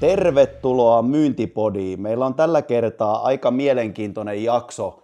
Tervetuloa Myyntipodiin. Meillä on tällä kertaa aika mielenkiintoinen jakso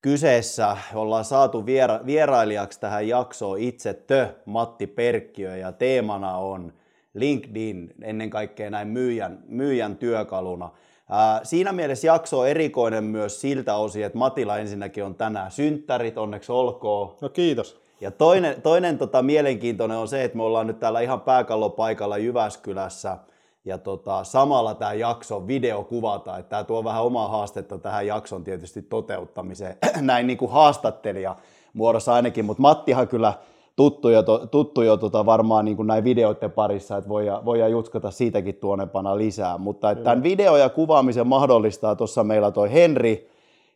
kyseessä. Ollaan saatu viera- vierailijaksi tähän jaksoon itse Tö, Matti Perkkiö, ja teemana on LinkedIn, ennen kaikkea näin myyjän, myyjän työkaluna. Ää, siinä mielessä jakso on erikoinen myös siltä osin, että Matilla ensinnäkin on tänään synttärit, onneksi olkoon. No kiitos. Ja toinen, toinen tota, mielenkiintoinen on se, että me ollaan nyt täällä ihan pääkallopaikalla Jyväskylässä – ja tota, samalla tämä jakso video kuvata, että tämä tuo vähän omaa haastetta tähän jakson tietysti toteuttamiseen, näin niin kuin haastattelija muodossa ainakin, mutta Mattihan kyllä tuttu jo, tuttu jo tota varmaan niin kuin näin videoiden parissa, että voidaan, voidaan jutskata siitäkin tuonempana lisää, mutta että tämän video- ja kuvaamisen mahdollistaa tuossa meillä toi Henri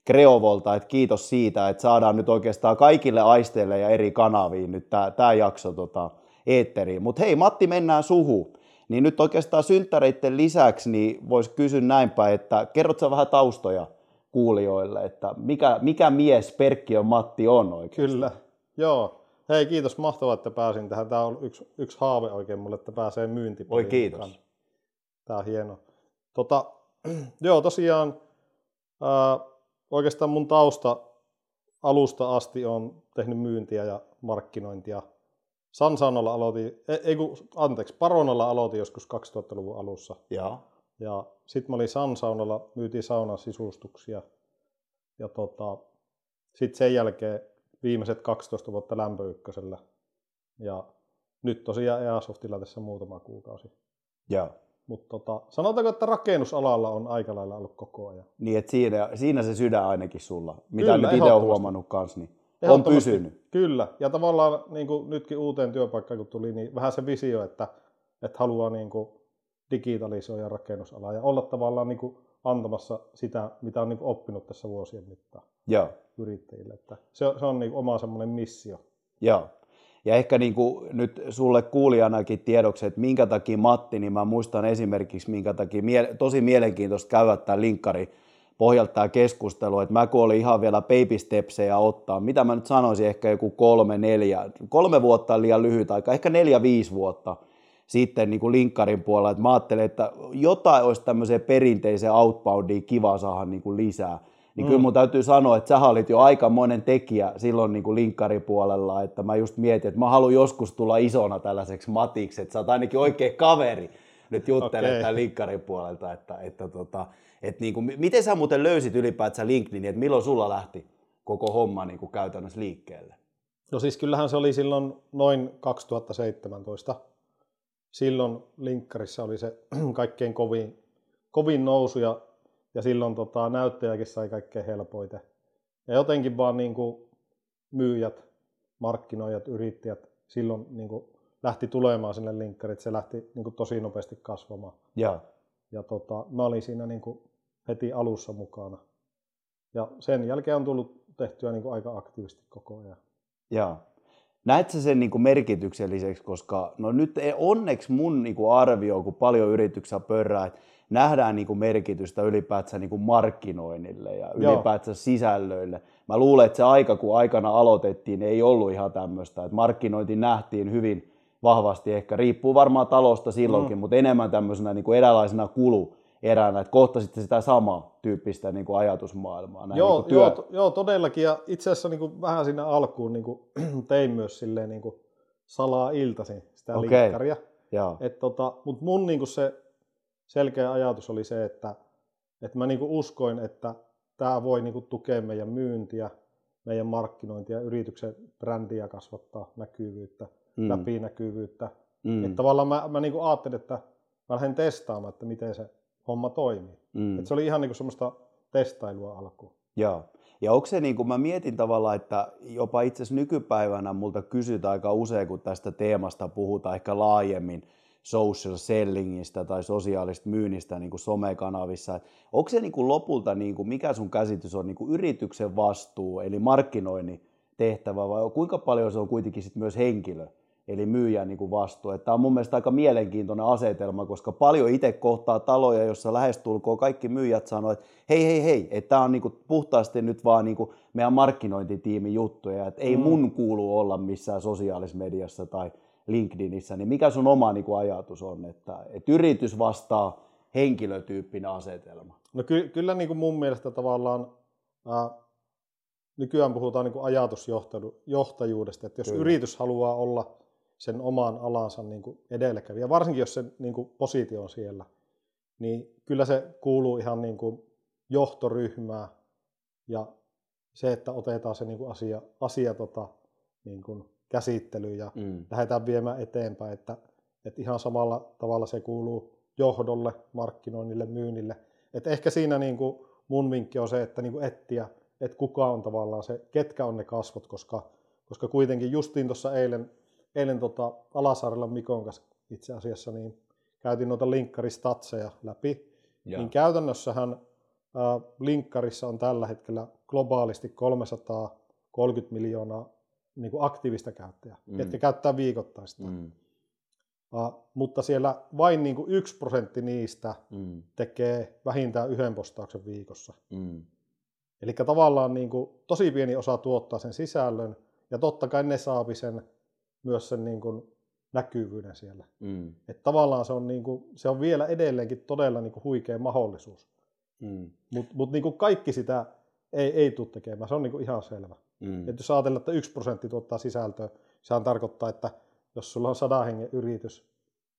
Kreovolta, että kiitos siitä, että saadaan nyt oikeastaan kaikille aisteille ja eri kanaviin nyt tämä jakso tota, eetteriin. Mutta hei Matti, mennään suhu. Niin nyt oikeastaan synttäreiden lisäksi niin voisi kysyä näin päin, että kerrotko vähän taustoja kuulijoille, että mikä, mikä mies Perkkiö Matti on oikeastaan? Kyllä, joo. Hei, kiitos. Mahtavaa, että pääsin tähän. Tämä on yksi, yksi haave oikein mulle, että pääsee myynti. Oi kiitos. Tämä on hieno. Tota, joo, tosiaan ää, oikeastaan mun tausta alusta asti on tehnyt myyntiä ja markkinointia – Sansaunalla aloitin, ei kun, anteeksi, Paronalla aloitin joskus 2000-luvun alussa. Ja, ja sitten mä olin Sansaunalla, myytiin saunan sisustuksia. Ja tota, sitten sen jälkeen viimeiset 12 vuotta lämpöykkösellä. Ja nyt tosiaan Easoftilla tässä muutama kuukausi. Ja. Mutta tota, sanotaanko, että rakennusalalla on aika lailla ollut koko ajan. Niin, että siinä, siinä se sydän ainakin sulla, mitä Kyllä, nyt itse olen huomannut kanssa. Niin on pysynyt. Kyllä, ja tavallaan niin kuin nytkin uuteen työpaikkaan kun tuli, niin vähän se visio, että, että haluaa niin kuin digitalisoida rakennusalaa ja olla tavallaan niin kuin antamassa sitä, mitä on niin kuin oppinut tässä vuosien mittaan Joo. yrittäjille. Että se, se on niin kuin oma semmoinen missio. Joo. Ja ehkä niin kuin nyt sulle kuulijanakin tiedoksi, että minkä takia Matti, niin mä muistan esimerkiksi, minkä takia mie- tosi mielenkiintoista käydä tämä linkkari pohjalta tämä keskustelu, että mä kun olin ihan vielä baby stepsejä ottaa, mitä mä nyt sanoisin, ehkä joku kolme, neljä, kolme vuotta on liian lyhyt aika, ehkä neljä, viisi vuotta sitten niin kuin linkkarin puolella, että mä ajattelin, että jotain olisi tämmöiseen perinteiseen outboundiin kiva saada niin kuin lisää. Niin mm. kyllä mun täytyy sanoa, että sä olit jo aikamoinen tekijä silloin niin kuin linkkarin puolella, että mä just mietin, että mä haluan joskus tulla isona tällaiseksi matiksi, että sä oot ainakin oikein kaveri nyt juttelee okay. tämän linkkarin puolelta, että, että tota, et niin kuin, miten sä muuten löysit ylipäätään LinkedInin, että milloin sulla lähti koko homma niin kuin käytännössä liikkeelle? No siis kyllähän se oli silloin noin 2017. Silloin linkkarissa oli se kaikkein kovin, kovin nousu ja, ja silloin tota, näyttäjäkin sai kaikkein helpoiten. Ja jotenkin vaan niin kuin myyjät, markkinoijat, yrittäjät silloin niin kuin lähti tulemaan sinne linkkarit, se lähti niin kuin tosi nopeasti kasvamaan. Ja, ja tota, mä olin siinä niin kuin heti alussa mukana. Ja sen jälkeen on tullut tehtyä niin kuin aika aktiivisesti koko ajan. Ja. Näet sä sen niin kuin merkitykselliseksi, koska no nyt ei onneksi mun niin kuin arvio, kun paljon yrityksiä pörrää, että nähdään niin kuin merkitystä ylipäätään niin kuin markkinoinnille ja ylipäätään sisällöille. Mä luulen, että se aika, kun aikana aloitettiin, ei ollut ihan tämmöistä. Että markkinointi nähtiin hyvin vahvasti ehkä, riippuu varmaan talosta silloinkin, mm. mutta enemmän tämmöisenä niin kuin eräänlaisena kulu eränä, että kohtasitte sitä samaa tyyppistä niin kuin ajatusmaailmaa. Näin, joo, niin työ... joo, joo, todellakin. Ja itse asiassa niin kuin vähän siinä alkuun niin kuin, tein myös silleen, niin kuin salaa iltaisin sitä okay. linkkaria. Et, tota, Mutta mun niin kuin se selkeä ajatus oli se, että, että mä niin kuin uskoin, että tämä voi niin kuin tukea meidän myyntiä, meidän markkinointia, yrityksen brändiä kasvattaa, näkyvyyttä, mm. läpinäkyvyyttä. Mm. Että tavallaan mä, mä niin ajattelin, että mä lähden testaamaan, että miten se homma toimii. Mm. Et se oli ihan niin kuin semmoista testailua alkuun. Joo. Ja onko se, niin kuin mä mietin tavallaan, että jopa itse asiassa nykypäivänä multa kysytään aika usein, kun tästä teemasta puhutaan ehkä laajemmin, social sellingistä tai sosiaalista myynnistä niin kuin somekanavissa. Onko se niin kuin lopulta, niin kuin, mikä sun käsitys on niin kuin yrityksen vastuu, eli markkinoinnin tehtävä, vai kuinka paljon se on kuitenkin sit myös henkilö, eli myyjän niin kuin vastuu. Tämä on mun mielestä aika mielenkiintoinen asetelma, koska paljon itse kohtaa taloja, jossa lähestulkoon kaikki myyjät sanoo, että hei, hei, hei, että tämä on niin kuin puhtaasti nyt vaan niin kuin meidän markkinointitiimin juttuja, että ei mm. mun kuulu olla missään sosiaalisessa mediassa tai LinkedInissä, niin mikä sun oma niin kuin ajatus on, että, että yritys vastaa henkilötyyppinen asetelma? No ky- kyllä niin kuin mun mielestä tavallaan ää, nykyään puhutaan niin kuin ajatusjohtajuudesta, että jos kyllä. yritys haluaa olla sen oman alansa niin kuin edelläkävijä, varsinkin jos se niin kuin positio on siellä, niin kyllä se kuuluu ihan niin kuin johtoryhmää ja se, että otetaan se niin kuin asia, asia tota, niin kuin käsittely ja mm. lähdetään viemään eteenpäin, että, että ihan samalla tavalla se kuuluu johdolle, markkinoinnille, myynnille. Et ehkä siinä niin kuin mun vinkki on se, että niin kuin etsiä, että kuka on tavallaan se, ketkä on ne kasvot, koska, koska kuitenkin justiin tuossa eilen, eilen tota Alasaarella Mikon kanssa itse asiassa niin käytiin noita linkkaristatseja läpi, ja. niin käytännössähän äh, linkkarissa on tällä hetkellä globaalisti 330 miljoonaa niin kuin aktiivista käyttäjää, mm. jotka käyttää viikoittaista. Mm. Uh, mutta siellä vain niin kuin yksi prosentti niistä mm. tekee vähintään yhden postauksen viikossa. Mm. Eli tavallaan niin kuin, tosi pieni osa tuottaa sen sisällön, ja totta kai ne saapi sen, myös sen niin kuin, näkyvyyden siellä. Mm. Että tavallaan se on, niin kuin, se on vielä edelleenkin todella niin kuin, huikea mahdollisuus. Mm. Mutta mut, niin kaikki sitä ei, ei tule tekemään, se on niin kuin, ihan selvä. Mm. Et jos ajatellaan, että yksi prosentti tuottaa sisältöä, sehän tarkoittaa, että jos sulla on sadan hengen yritys,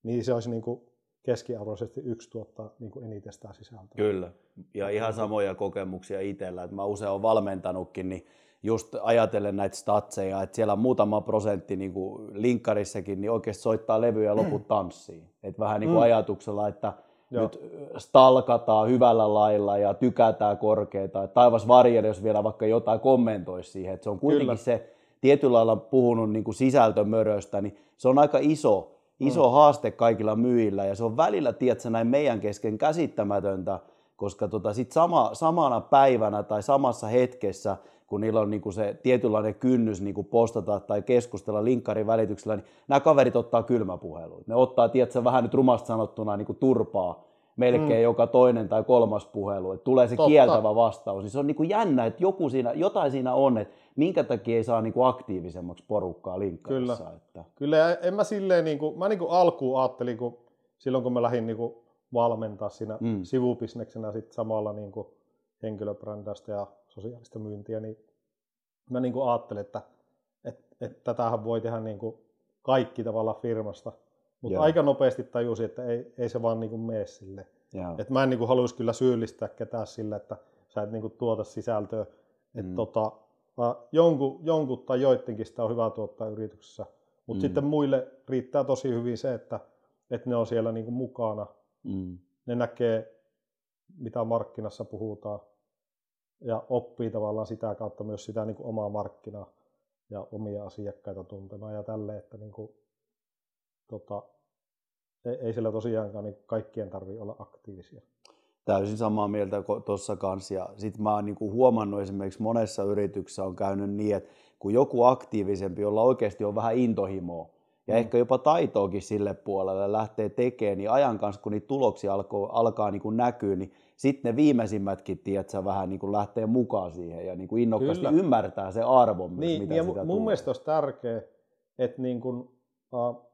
niin se olisi niin kuin keskiarvoisesti yksi tuottaa niin kuin eniten sitä sisältöä. Kyllä, ja ihan samoja kokemuksia itsellä, että mä usein olen valmentanutkin, niin just ajatellen näitä statseja, että siellä on muutama prosentti niin kuin linkkarissakin, niin oikeasti soittaa levyjä ja loput tanssiin. Et vähän niin kuin mm. ajatuksella, että Joo. nyt stalkataan hyvällä lailla ja tykätään korkeita. Et taivas varjele, jos vielä vaikka jotain kommentoisi siihen. Et se on kuitenkin Kyllä. se tietyllä lailla puhunut niin kuin sisältömöröstä, niin se on aika iso, iso mm. haaste kaikilla myyjillä ja se on välillä, tiedätkö, näin meidän kesken käsittämätöntä, koska tota, sit sama, samana päivänä tai samassa hetkessä – kun niillä on niin kuin se tietynlainen kynnys niin kuin postata tai keskustella linkkarin välityksellä, niin nämä kaverit ottaa kylmäpuheluita. Ne ottaa, tiedätkö, vähän nyt rumasti sanottuna niin kuin turpaa melkein mm. joka toinen tai kolmas puhelu, että tulee se Totta. kieltävä vastaus. Niin se on niin kuin jännä, että joku siinä, jotain siinä on, että minkä takia ei saa niin kuin aktiivisemmaksi porukkaa linkkarissa. Kyllä, että... Kyllä en mä silleen, niin kuin, mä niin kuin alkuun ajattelin, kun silloin kun mä lähdin niin kuin valmentaa siinä mm. sivubisneksenä sit samalla niin kuin henkilöbrändästä ja sosiaalista myyntiä, niin mä niin kuin ajattelin, että, että, että tätähän voi tehdä niin kuin kaikki tavalla firmasta. Mutta aika nopeasti tajusin, että ei, ei se vaan niin kuin mene sille. Että mä en niin kuin haluaisi kyllä syyllistää ketään sille, että sä et niin kuin tuota sisältöä. Että mm. tota, jonkun, jonkun tai joidenkin sitä on hyvä tuottaa yrityksessä. Mutta mm. sitten muille riittää tosi hyvin se, että, että ne on siellä niin kuin mukana. Mm. Ne näkee, mitä markkinassa puhutaan ja oppii tavallaan sitä kautta myös sitä niin kuin omaa markkinaa ja omia asiakkaita tuntemaan ja tälle, että niin kuin, tota, ei, ei sillä tosiaankaan niin kaikkien tarvitse olla aktiivisia. Täysin samaa mieltä tuossa kanssa. Ja sitten mä oon niin kuin huomannut esimerkiksi monessa yrityksessä on käynyt niin, että kun joku aktiivisempi, jolla oikeasti on vähän intohimoa, ja mm. ehkä jopa taitoakin sille puolelle lähtee tekemään, niin ajan kanssa kun niitä tuloksia alkaa, alkaa niin kuin näkyä, niin sitten ne viimeisimmätkin, tiedätkö, vähän niin kuin lähtee mukaan siihen ja niin kuin innokkaasti Kyllä. ymmärtää se arvo myös, niin, mitä ja sitä mun tulee. mielestä olisi tärkeää, että niin kuin, uh,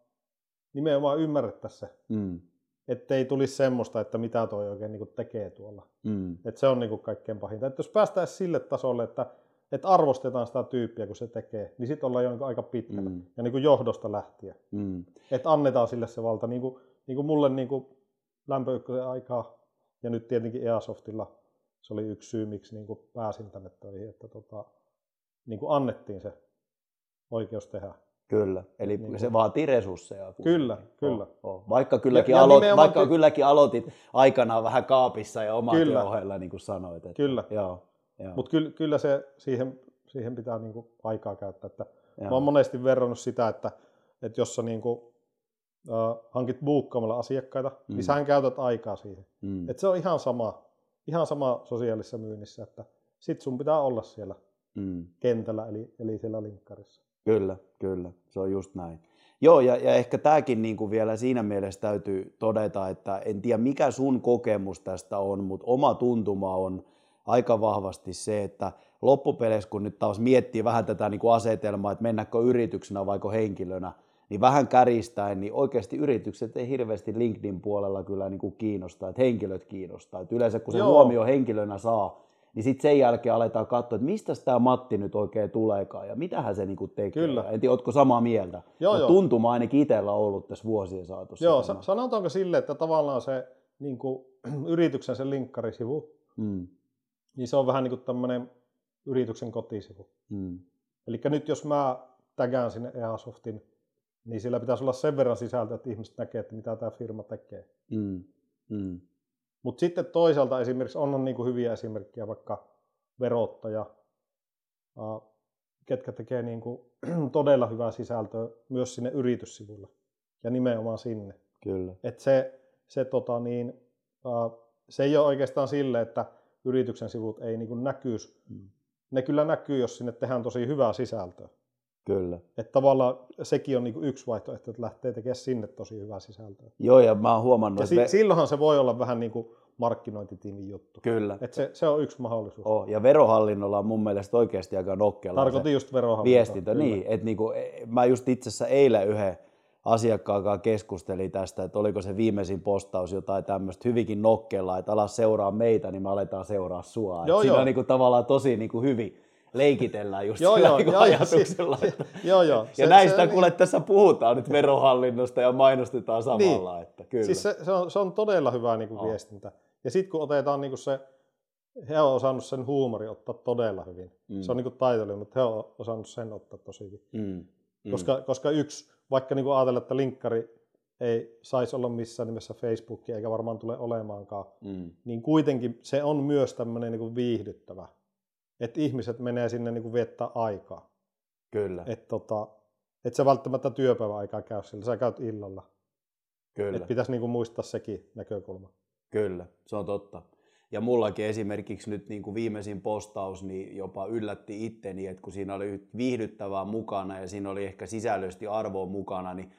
nimenomaan ymmärrettäisiin se, mm. Että ei tulisi semmoista, että mitä toi oikein niin tekee tuolla. Mm. Että se on niin kaikkein pahinta. Että jos päästäisiin sille tasolle, että, että arvostetaan sitä tyyppiä, kun se tekee, niin sitten ollaan jo niin aika pitkällä. Mm. Ja niin johdosta lähtien. Mm. Että annetaan sille se valta. Niin kuin, niin kuin mulle niin kuin lämpöykkösen aikaa ja nyt tietenkin Easoftilla se oli yksi syy, miksi niin kuin pääsin tänne töihin, että tota, niin kuin annettiin se oikeus tehdä. Kyllä, eli niin se vaatii resursseja. Kuitenkin. Kyllä, kyllä. Oh, oh. Vaikka, kylläkin, ja, aloit, ja vaikka te... kylläkin aloitit aikanaan vähän kaapissa ja oman kyllä. ohella, niin kuin sanoit. Että, kyllä, joo, joo. mutta kyllä, kyllä se siihen, siihen pitää niin kuin aikaa käyttää. Että mä oon monesti verrannut sitä, että, että jos sä niin kuin uh, hankit buukkaamalla asiakkaita, niin mm. niin sä käytät aikaa siihen. Mm. Et se on ihan sama, ihan sama sosiaalisessa myynnissä, että sit sun pitää olla siellä mm. kentällä, eli, eli siellä linkkarissa. Kyllä, kyllä, se on just näin. Joo, ja, ja ehkä tämäkin niin kuin vielä siinä mielessä täytyy todeta, että en tiedä mikä sun kokemus tästä on, mutta oma tuntuma on aika vahvasti se, että loppupeleissä kun nyt taas miettii vähän tätä niin kuin asetelmaa, että mennäkö yrityksenä vaiko henkilönä, niin vähän käristäen, niin oikeasti yritykset ei hirveästi LinkedIn puolella kyllä niin kuin kiinnostaa, että henkilöt kiinnostaa. Että yleensä kun se Joo. huomio henkilönä saa, niin sitten sen jälkeen aletaan katsoa, että mistä tämä Matti nyt oikein tuleekaan ja mitähän se niinku tekee. Kyllä. En tiedä, ootko samaa mieltä? Joo, joo. Tuntuma ainakin itsellä ollut tässä vuosien saatossa. Joo, tämä. sanotaanko sille, että tavallaan se niin kuin, yrityksen se linkkarisivu, mm. niin se on vähän niin kuin tämmöinen yrityksen kotisivu. Mm. Eli nyt jos mä tägään sinne EASoftin, niin sillä pitäisi olla sen verran sisältöä, että ihmiset näkee, että mitä tämä firma tekee. Mm. Mm. Mutta sitten toisaalta esimerkiksi on, on niin kuin hyviä esimerkkejä, vaikka verottaja, ketkä tekee niin kuin todella hyvää sisältöä myös sinne yrityssivulle ja nimenomaan sinne. Kyllä. Et se, se, tota niin, se ei ole oikeastaan sille, että yrityksen sivut ei niin kuin näkyisi. Mm. Ne kyllä näkyy, jos sinne tehdään tosi hyvää sisältöä. Kyllä. Että tavallaan sekin on niin yksi vaihtoehto, että lähtee tekemään sinne tosi hyvää sisältöä. Joo, ja mä oon huomannut... Ja si- me... silloinhan se voi olla vähän niin kuin markkinointitiimin juttu. Kyllä. Et se, se on yksi mahdollisuus. Oh, ja verohallinnolla on mun mielestä oikeasti aika nokkela Tarkoitin just verohallintoa. Viestintä, kyllä. niin. Että niinku, e, mä just itse asiassa eilen yhden asiakkaan keskustelin tästä, että oliko se viimeisin postaus jotain tämmöistä hyvinkin nokkella, että ala seuraa meitä, niin me aletaan seuraa sua. Joo, Siinä joo. on niinku tavallaan tosi niinku hyvin leikitellään just joo, joo, niin joo, ajatuksella. Siis, joo, joo. Se, ja näistä se, kuule niin... tässä puhutaan nyt verohallinnosta ja mainostetaan samalla. Niin. Että kyllä. Siis se, se, on, se on todella hyvä niin kuin oh. viestintä. Ja sitten kun otetaan niin kuin se, he on osannut sen huumori ottaa todella hyvin. Mm. Se on niin taiteilijan, mutta he on osannut sen ottaa tosi hyvin. Mm. Mm. Koska, koska yksi, vaikka niin ajatella, että linkkari ei saisi olla missään nimessä Facebookia, eikä varmaan tule olemaankaan, mm. niin kuitenkin se on myös tämmöinen niin viihdyttävä että ihmiset menee sinne niin kuin viettää aikaa. Kyllä. Että tota, et sä välttämättä työpäiväaikaa käy sillä, sä käyt illalla. Kyllä. Et pitäisi niin kuin muistaa sekin näkökulma. Kyllä, se on totta. Ja mullakin esimerkiksi nyt niin kuin viimeisin postaus niin jopa yllätti itteni, että kun siinä oli viihdyttävää mukana ja siinä oli ehkä sisällösti arvoa mukana, niin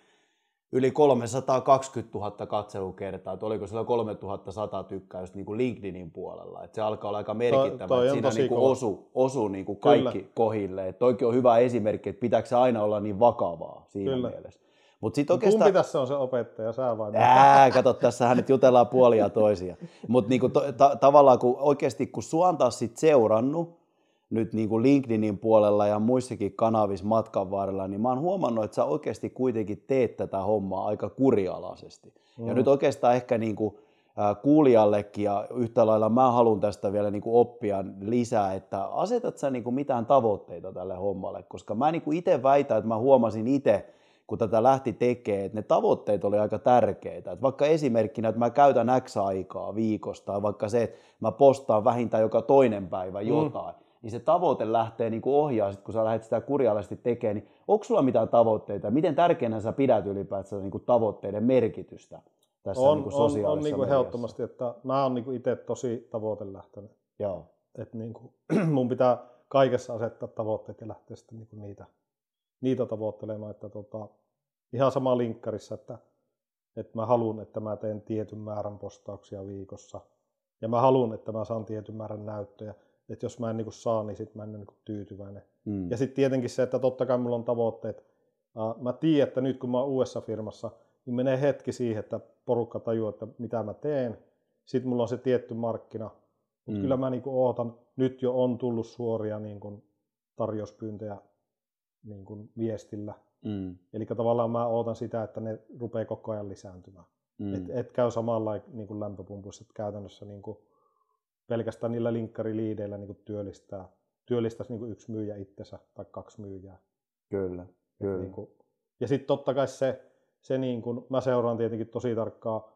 yli 320 000 katselukertaa, että oliko siellä 3100 tykkäystä niin kuin LinkedInin puolella. Että se alkaa olla aika merkittävä, toi, toi siinä niin kuin osu, osu niin kuin kaikki Kyllä. kohille. Että toikin on hyvä esimerkki, että pitääkö se aina olla niin vakavaa siinä Kyllä. mielessä. Mut sit oikeastaan... Kumpi tässä on se opettaja, sä vai? Ää, kato, tässähän nyt jutellaan puolia toisia. Mutta niinku, ta- tavallaan kun oikeasti kun sua on taas sit seurannut, nyt niin kuin LinkedInin puolella ja muissakin kanavissa matkan varrella, niin mä oon huomannut, että sä oikeasti kuitenkin teet tätä hommaa aika kurialaisesti. Mm. Ja nyt oikeastaan ehkä niin kuin kuulijallekin ja yhtä lailla mä haluan tästä vielä niin kuin oppia lisää, että asetat sä niin kuin mitään tavoitteita tälle hommalle, koska mä niin kuin itse väitän, että mä huomasin itse, kun tätä lähti tekemään, että ne tavoitteet oli aika tärkeitä. Että vaikka esimerkkinä, että mä käytän X aikaa viikosta, tai vaikka se, että mä postaan vähintään joka toinen päivä mm. jotain, mm niin se tavoite lähtee niin kuin ohjaa, sit kun sä lähdet sitä kurjallisesti tekemään, niin onko sulla mitään tavoitteita? Miten tärkeänä sä pidät ylipäätään niin kuin tavoitteiden merkitystä tässä on, niin kuin sosiaalisessa On, on niin kuin ehdottomasti, että mä oon niin kuin itse tosi tavoitelähtöinen. Joo. Et niin kuin, mun pitää kaikessa asettaa tavoitteet ja lähteä sitten niin kuin niitä, niitä tavoittelemaan. Että tota, ihan sama linkkarissa, että, että mä haluan, että mä teen tietyn määrän postauksia viikossa. Ja mä haluan, että mä saan tietyn määrän näyttöjä että jos mä en niin kuin saa, niin sitten mä en ole niin tyytyväinen. Mm. Ja sitten tietenkin se, että totta kai mulla on tavoitteet. Mä tiedän, että nyt kun mä oon uudessa firmassa, niin menee hetki siihen, että porukka tajuaa, että mitä mä teen. Sitten mulla on se tietty markkina. Mutta mm. kyllä mä niin kuin ootan, nyt jo on tullut suoria niin kuin tarjouspyyntöjä niin kuin viestillä. Mm. Eli tavallaan mä ootan sitä, että ne rupeaa koko ajan lisääntymään. Mm. Et, et käy samalla niin kuin lämpöpumpuissa, että käytännössä niin kuin pelkästään niillä linkkariliideillä niin työllistää, työllistäisi niin yksi myyjä itsensä tai kaksi myyjää. Kyllä, kyllä. Niin kuin, ja sitten totta kai se, se niin kuin, mä seuraan tietenkin tosi tarkkaa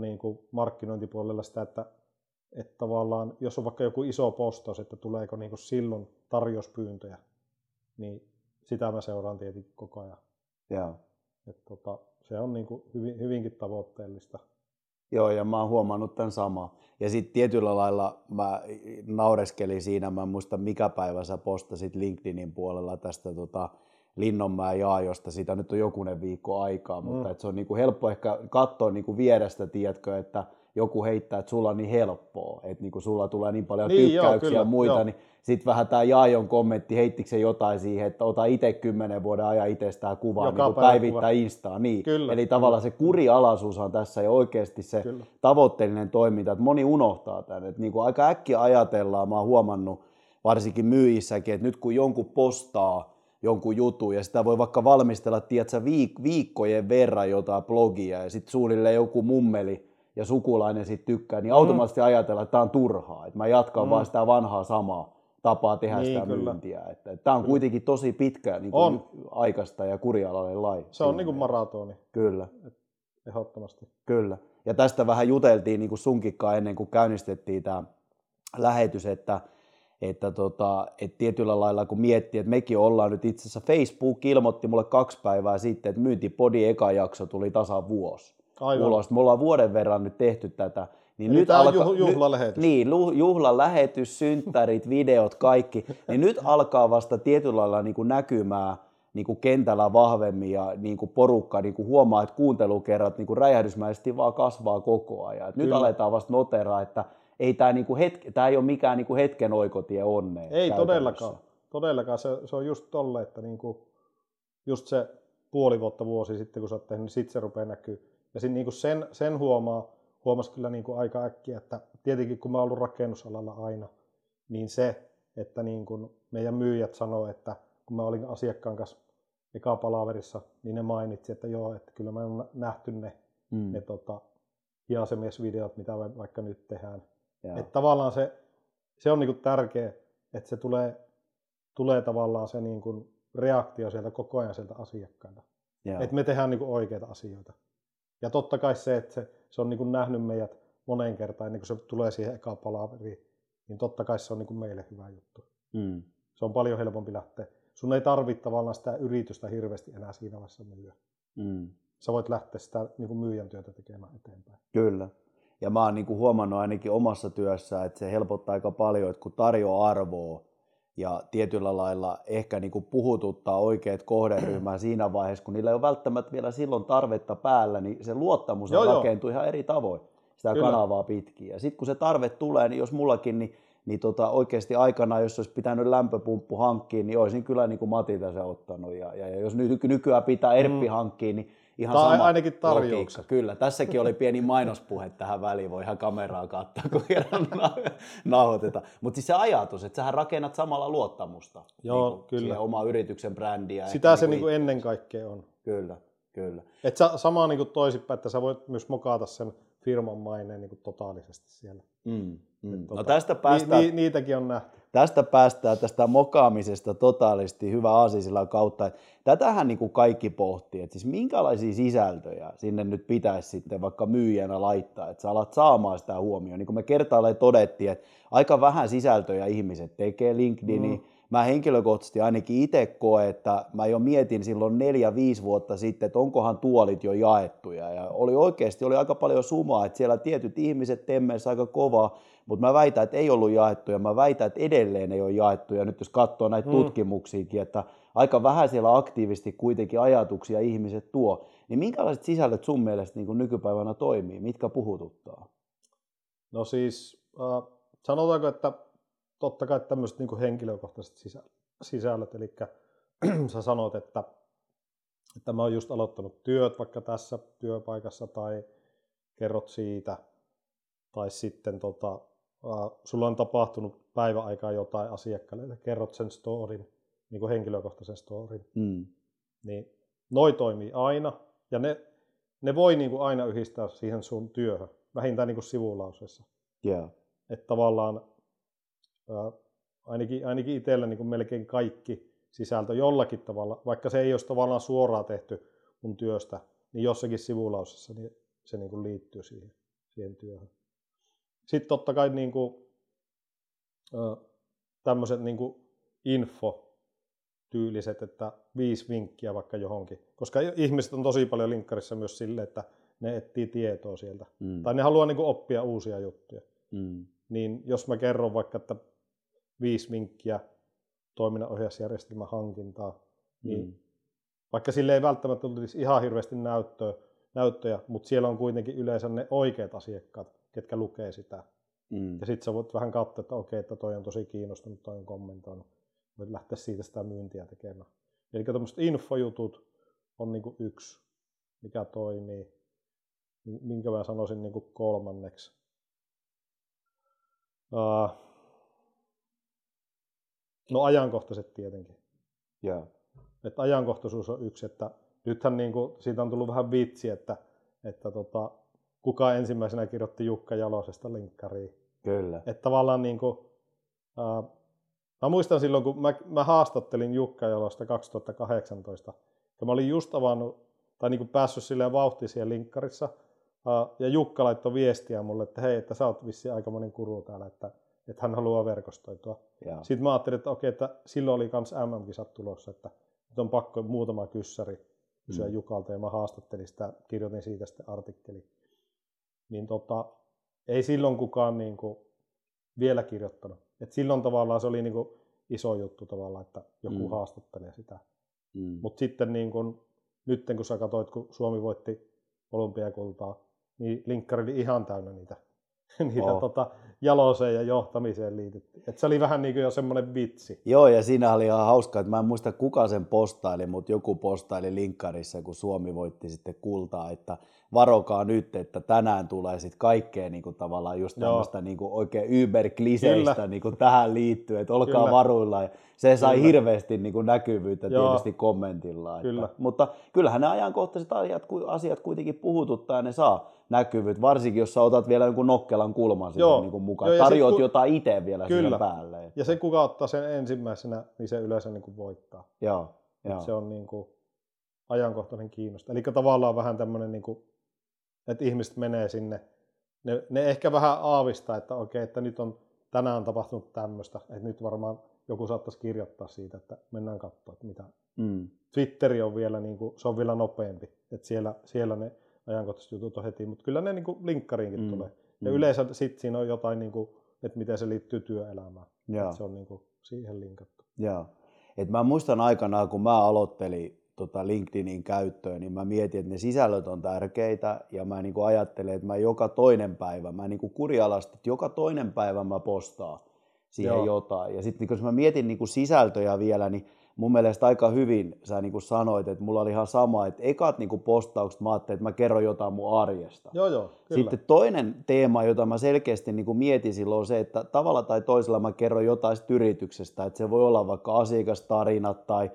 niin kuin markkinointipuolella sitä, että, että tavallaan jos on vaikka joku iso postaus, että tuleeko niin kuin silloin tarjouspyyntöjä, niin sitä mä seuraan tietenkin koko ajan. Joo. Et tota, se on niin kuin hyvin, hyvinkin tavoitteellista. Joo, ja mä oon huomannut tämän samaa. Ja sitten tietyllä lailla mä naureskelin siinä, mä en muista mikä päivä sä postasit LinkedInin puolella tästä tota, Linnonmäen jaajosta, sitä nyt on jokunen viikko aikaa, mm. mutta et se on niinku helppo ehkä katsoa niinku vierestä, tiedätkö, että joku heittää, että sulla on niin helppoa, että niinku sulla tulee niin paljon niin, tykkäyksiä joo, kyllä, ja muita, joo. niin sitten vähän tämä Jaajon kommentti, heittikö se jotain siihen, että ota itse kymmenen vuoden ajan itsestään kuvaa, Joka niin päivittää kuva. Instaa. Niin. Kyllä, Eli tavallaan kyllä. se kurialaisuus on tässä ja oikeasti se kyllä. tavoitteellinen toiminta, että moni unohtaa tämän. Että niin kuin aika äkkiä ajatellaan, mä oon huomannut varsinkin myyjissäkin, että nyt kun jonkun postaa jonkun jutun ja sitä voi vaikka valmistella, tiedätkö, viik- viikkojen verran jotain blogia ja sitten suunnilleen joku mummeli ja sukulainen sitten tykkää, niin mm. automaattisesti ajatellaan, että tämä on turhaa, että mä jatkan mm. vaan sitä vanhaa samaa tapaa tehdä niin, sitä kyllä. myyntiä. Että, että tämä on kyllä. kuitenkin tosi pitkä niin kuin on. aikaista ja kurialainen lai. Se on niin kuin maratoni. Kyllä. Ehdottomasti. Kyllä. Ja tästä vähän juteltiin niin kuin sunkikkaa ennen kuin käynnistettiin tämä lähetys, että, että, tota, että tietyllä lailla kun miettii, että mekin ollaan nyt itse asiassa, Facebook ilmoitti mulle kaksi päivää sitten, että myyntipodi eka jakso tuli tasan vuosi Aivan. ulos. Me ollaan vuoden verran nyt tehty tätä, niin Eli nyt tämä alka, juhlalähetys. Niin, juhlalähetys, synttärit, videot, kaikki. Niin nyt alkaa vasta tietyllä lailla niin kuin näkymään niin kuin kentällä vahvemmin ja niin kuin porukka niin kuin huomaa, että kuuntelukerrat niin kuin räjähdysmäisesti vaan kasvaa koko ajan. Et nyt aletaan vasta noteraa, että ei tämä, niin kuin hetke, tämä ei ole mikään niin kuin hetken oikotie onneen. Ei todellakaan. Todellakaan. Se, se on just tolle, että niin kuin, just se puoli vuotta vuosi sitten, kun sä oot tehnyt, niin sitten se rupeaa näkyy. Ja sit, niin kuin sen, sen huomaa, huomasi kyllä niin kuin aika äkkiä, että tietenkin kun mä oon ollut rakennusalalla aina, niin se, että niin kuin meidän myyjät sanoo, että kun mä olin asiakkaan kanssa eka palaverissa, niin ne mainitsi, että joo, että kyllä mä oon nähty ne, mm. ne tota, hiasemiesvideot, mitä vaikka nyt tehdään. Että tavallaan se, se on niin kuin tärkeä, että se tulee, tulee tavallaan se niin kuin reaktio sieltä koko ajan sieltä asiakkailta. Että me tehdään niin kuin oikeita asioita. Ja totta kai se, että se, se on niin kuin nähnyt meidät moneen kertaan ennen kuin se tulee siihen eka palaveriin, niin totta kai se on niin kuin meille hyvä juttu. Mm. Se on paljon helpompi lähteä. Sun ei tarvitse tavallaan sitä yritystä hirveästi enää siinä vaiheessa myyä. Mm. Sä voit lähteä sitä niin kuin myyjän työtä tekemään eteenpäin. Kyllä. Ja mä oon niin kuin huomannut ainakin omassa työssä, että se helpottaa aika paljon, että kun tarjoaa arvoa, ja tietyllä lailla ehkä niin kuin puhututtaa oikeat kohderyhmää siinä vaiheessa, kun niillä ei ole välttämättä vielä silloin tarvetta päällä, niin se luottamus joo, rakentuu joo. ihan eri tavoin sitä Kyllä. kanavaa pitkin. Ja sitten kun se tarve tulee, niin jos mullakin, niin, niin tota, oikeasti aikana, jos olisi pitänyt lämpöpumppu hankkiin, niin olisin kyllä niin kuin Matilta se ottanut. Ja, ja, ja jos nyt nykyään pitää Erppi mm. hankkiin, niin ihan tai sama ainakin tarjouksia. Kyllä, tässäkin oli pieni mainospuhe tähän väliin, voi ihan kameraa katsoa, kun kerran nauhoitetaan. Mutta siis se ajatus, että sähän rakennat samalla luottamusta Joo, niin kyllä. oma yrityksen brändiä. Sitä se niin kuin ennen kaikkea on. Kyllä, kyllä. Et sä, sama niin kuin toisinpäin, että sä voit myös mokata sen firman maineen niin kuin totaalisesti siellä. Mm, mm. Et, no tota, tästä päästään, ni, ni, niitäkin on nähty. Tästä päästään tästä mokaamisesta totaalisti hyvä asia kautta. Tätähän niin kuin kaikki pohtii, että siis minkälaisia sisältöjä sinne nyt pitäisi sitten vaikka myyjänä laittaa, että sä alat saamaan sitä huomioon. Niin kuin me kertaalleen todettiin, että aika vähän sisältöjä ihmiset tekee LinkedIniin, mm mä henkilökohtaisesti ainakin itse koen, että mä jo mietin silloin neljä, viisi vuotta sitten, että onkohan tuolit jo jaettuja. Ja oli oikeasti oli aika paljon sumaa, että siellä tietyt ihmiset temmeessä aika kovaa, mutta mä väitän, että ei ollut jaettuja. Mä väitän, että edelleen ei ole jaettuja. Nyt jos katsoo näitä mm. tutkimuksiakin, että aika vähän siellä aktiivisesti kuitenkin ajatuksia ihmiset tuo. Niin minkälaiset sisällöt sun mielestä niin nykypäivänä toimii? Mitkä puhututtaa? No siis äh, sanotaanko, että totta kai tämmöiset niin henkilökohtaiset sisällöt, eli sä sanot, että, että mä oon just aloittanut työt vaikka tässä työpaikassa tai kerrot siitä, tai sitten tota, sulla on tapahtunut päiväaikaa jotain asiakkaalle, että kerrot sen storin, niin kuin henkilökohtaisen storin, mm. niin noi toimii aina, ja ne, ne voi niin kuin aina yhdistää siihen sun työhön, vähintään niin kuin sivulauseessa. Yeah. Että tavallaan ainakin, ainakin itsellä niin kuin melkein kaikki sisältö jollakin tavalla, vaikka se ei olisi tavallaan suoraan tehty mun työstä, niin jossakin sivulausessa niin se niin kuin liittyy siihen, siihen työhön. Sitten totta kai niin kuin, tämmöiset niin kuin info-tyyliset, että viisi vinkkiä vaikka johonkin. Koska ihmiset on tosi paljon linkkarissa myös sille, että ne etsii tietoa sieltä. Mm. Tai ne haluaa niin kuin oppia uusia juttuja. Mm. Niin jos mä kerron vaikka, että viisi vinkkiä toiminnanohjausjärjestelmän hankintaa, niin mm. vaikka sille ei välttämättä tulisi ihan hirveästi näyttöä, näyttöjä, mutta siellä on kuitenkin yleensä ne oikeat asiakkaat, ketkä lukee sitä. Mm. Ja sitten sä voit vähän katsoa, että okei, että toi on tosi kiinnostunut, toi on kommentoinut. Voit lähteä siitä sitä myyntiä tekemään. Eli tämmöiset infojutut on niinku yksi, mikä toimii. Minkä mä sanoisin niinku kolmanneksi. Uh, no ajankohtaiset tietenkin. Yeah. Että ajankohtaisuus on yksi, että nythän niinku, siitä on tullut vähän vitsi, että, että tota, kuka ensimmäisenä kirjoitti Jukka Jalosesta linkkariin. Kyllä. Että tavallaan niin kuin, äh, mä muistan silloin, kun mä, mä haastattelin Jukka Jalosta 2018, ja mä olin just avannut, tai niin kuin päässyt silleen vauhtiin siellä linkkarissa, äh, ja Jukka laittoi viestiä mulle, että hei, että sä oot vissi aikamoinen kuru täällä, että, että hän haluaa verkostoitua. Ja. Sitten mä ajattelin, että okei, että silloin oli myös MM-kisat tulossa, että, että on pakko muutama kyssäri kysyä mm. Jukalta, ja mä haastattelin sitä, kirjoitin siitä sitten artikkeli niin tota, ei silloin kukaan niin kuin vielä kirjoittanut. Et silloin tavallaan se oli niin kuin iso juttu tavallaan, että joku mm. haastattelee sitä. Mm. Mutta sitten niin kuin, nyt kun sä katsoit, kun Suomi voitti olympiakultaa, niin linkkari oli ihan täynnä niitä niitä oh. tota, jaloseen ja johtamiseen liityttiin. Et se oli vähän niin kuin jo semmoinen vitsi. Joo, ja siinä oli ihan hauska, että mä en muista kuka sen postaili, mutta joku postaili linkkarissa, kun Suomi voitti sitten kultaa, että varokaa nyt, että tänään tulee sitten kaikkea niin kuin tavallaan just tämmöistä niin kuin oikein yberkliseistä niin kuin tähän liittyen, että olkaa Kyllä. varuilla. Ja se sai Kyllä. hirveästi niin kuin näkyvyyttä Joo. tietysti kommentilla. Kyllä. Että, mutta kyllähän ne ajankohtaiset asiat, asiat kuitenkin puhututtaa ja ne saa näkyvyyttä, varsinkin jos sä otat vielä jonkun nokkelan kulman sinne niin kuin mukaan. Joo, Tarjoat sit, jotain itse vielä kyllä. päälle. Että... Ja se kuka ottaa sen ensimmäisenä, niin se yleensä niin kuin voittaa. Joo, joo. Se on niin kuin ajankohtainen kiinnosta. Eli tavallaan vähän tämmöinen, niin kuin, että ihmiset menee sinne, ne, ne ehkä vähän aavistaa, että okei, että nyt on tänään tapahtunut tämmöistä, että nyt varmaan joku saattaisi kirjoittaa siitä, että mennään katsoa, että mitä. Mm. Twitteri on vielä, niin kuin, se on vielä nopeampi, että siellä, siellä ne ajankohtaiset jutut on heti, mutta kyllä ne niin kuin linkkariinkin mm. tulee. Ja mm. yleensä sitten siinä on jotain, niin kuin, että miten se liittyy työelämään. Että se on niin kuin siihen linkattu. Joo. Et mä muistan aikanaan, kun mä aloittelin tota LinkedInin käyttöön, niin mä mietin, että ne sisällöt on tärkeitä ja mä niin kuin ajattelen, että mä joka toinen päivä, mä niin kuin kurialasta, että joka toinen päivä mä postaan siihen Joo. jotain. Ja sitten niin jos mä mietin niin kuin sisältöjä vielä, niin mun mielestä aika hyvin sä niin kuin sanoit, että mulla oli ihan sama, että ekat niin kuin postaukset mä ajattelin, että mä kerron jotain mun arjesta. Joo, joo, kyllä. Sitten toinen teema, jota mä selkeästi niin kuin mietin silloin on se, että tavalla tai toisella mä kerron jotain yrityksestä, että se voi olla vaikka asiakastarinat tai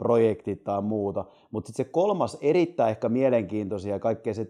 projektit tai muuta. Mutta sitten se kolmas erittäin ehkä mielenkiintoisia ja kaikkea se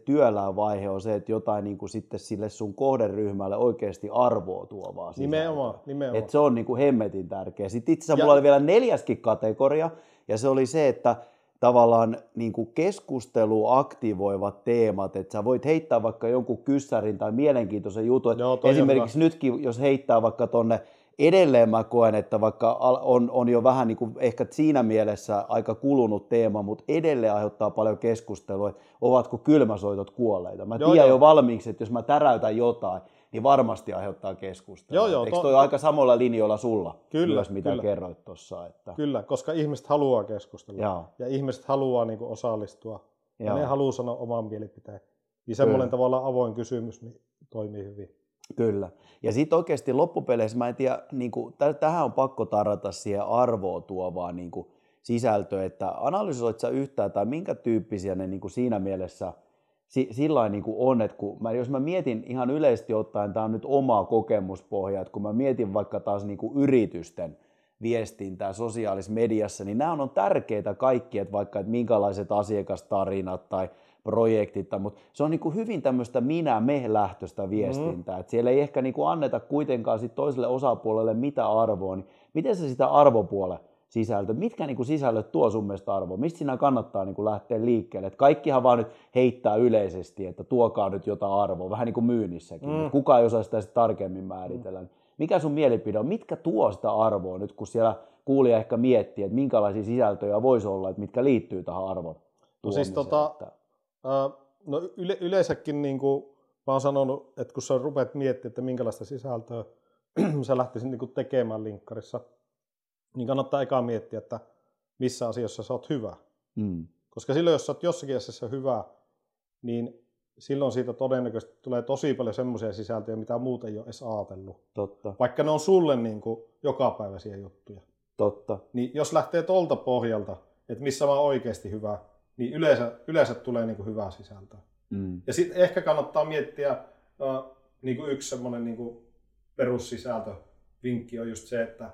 vaihe on se, että jotain niin kuin sitten sille sun kohderyhmälle oikeasti arvoa tuovaa. Nimenomaan, nimenomaan. Et se on niin kuin hemmetin tärkeä. Sitten itse asiassa ja... mulla oli vielä neljäskin kategoria, ja se oli se, että tavallaan niin kuin keskustelu aktivoivat teemat, että sä voit heittää vaikka jonkun kyssärin tai mielenkiintoisen jutun. Joo, Esimerkiksi nytkin, jos heittää vaikka tonne edelleen mä koen, että vaikka on, on jo vähän niin kuin ehkä siinä mielessä aika kulunut teema, mutta edelleen aiheuttaa paljon keskustelua, että ovatko kylmäsoitot kuolleita. Mä tiedän jo valmiiksi, että jos mä täräytän jotain, niin varmasti aiheuttaa keskustelua. Joo, joo, Eikö toi to, aika samoilla linjoilla sulla kyllä, myös, mitä kyllä. kerroit tuossa? Että... Kyllä, koska ihmiset haluaa keskustella joo. ja ihmiset haluaa niin kuin osallistua joo. ja ne haluaa sanoa oman mielipiteen. Niin semmoinen tavallaan avoin kysymys niin toimii hyvin. Kyllä. Ja sitten oikeasti loppupeleissä, mä en tiedä, niin kuin, tähän on pakko tarjota siihen arvoa tuovaa niin kuin sisältöä, että analysoit sä yhtään tai minkä tyyppisiä ne niin kuin siinä mielessä si, sillä niin kuin on, että kun mä, jos mä mietin ihan yleisesti ottaen, tämä on nyt oma kokemuspohja, että kun mä mietin vaikka taas niin kuin yritysten viestintää sosiaalisessa mediassa, niin nämä on tärkeitä kaikki, että vaikka että minkälaiset asiakastarinat tai projektit, mutta se on niin kuin hyvin tämmöistä minä-me-lähtöistä viestintää, mm. että siellä ei ehkä niin kuin anneta kuitenkaan sit toiselle osapuolelle mitä arvoa, niin miten se sitä arvopuole sisältö, mitkä niin kuin sisällöt tuo sun mielestä arvoa, mistä siinä kannattaa niin kuin lähteä liikkeelle, että kaikkihan vaan nyt heittää yleisesti, että tuokaa nyt jotain arvoa, vähän niin kuin myynnissäkin, mm. kuka ei osaa sitä tarkemmin määritellä. Mm. Mikä sun mielipide on, mitkä tuo sitä arvoa nyt, kun siellä kuulija ehkä miettii, että minkälaisia sisältöjä voisi olla, että mitkä liittyy tähän arvon No siis tota, no yle, yleensäkin niin kuin mä oon sanonut, että kun sä rupeat miettimään, että minkälaista sisältöä sä lähtisit niin kuin tekemään linkkarissa, niin kannattaa eka miettiä, että missä asiassa sä oot hyvä. Mm. Koska silloin, jos sä oot jossakin asiassa hyvä, niin silloin siitä todennäköisesti tulee tosi paljon semmoisia sisältöjä, mitä muut ei ole edes ajatellut. Totta. Vaikka ne on sulle niin kuin jokapäiväisiä juttuja. Totta. Niin jos lähtee tolta pohjalta, että missä mä oikeasti hyvä, niin yleensä, yleensä tulee niin kuin hyvää sisältöä. Mm. Ja sitten ehkä kannattaa miettiä, äh, niin kuin yksi semmoinen niin kuin perussisältö, vinkki on just se, että,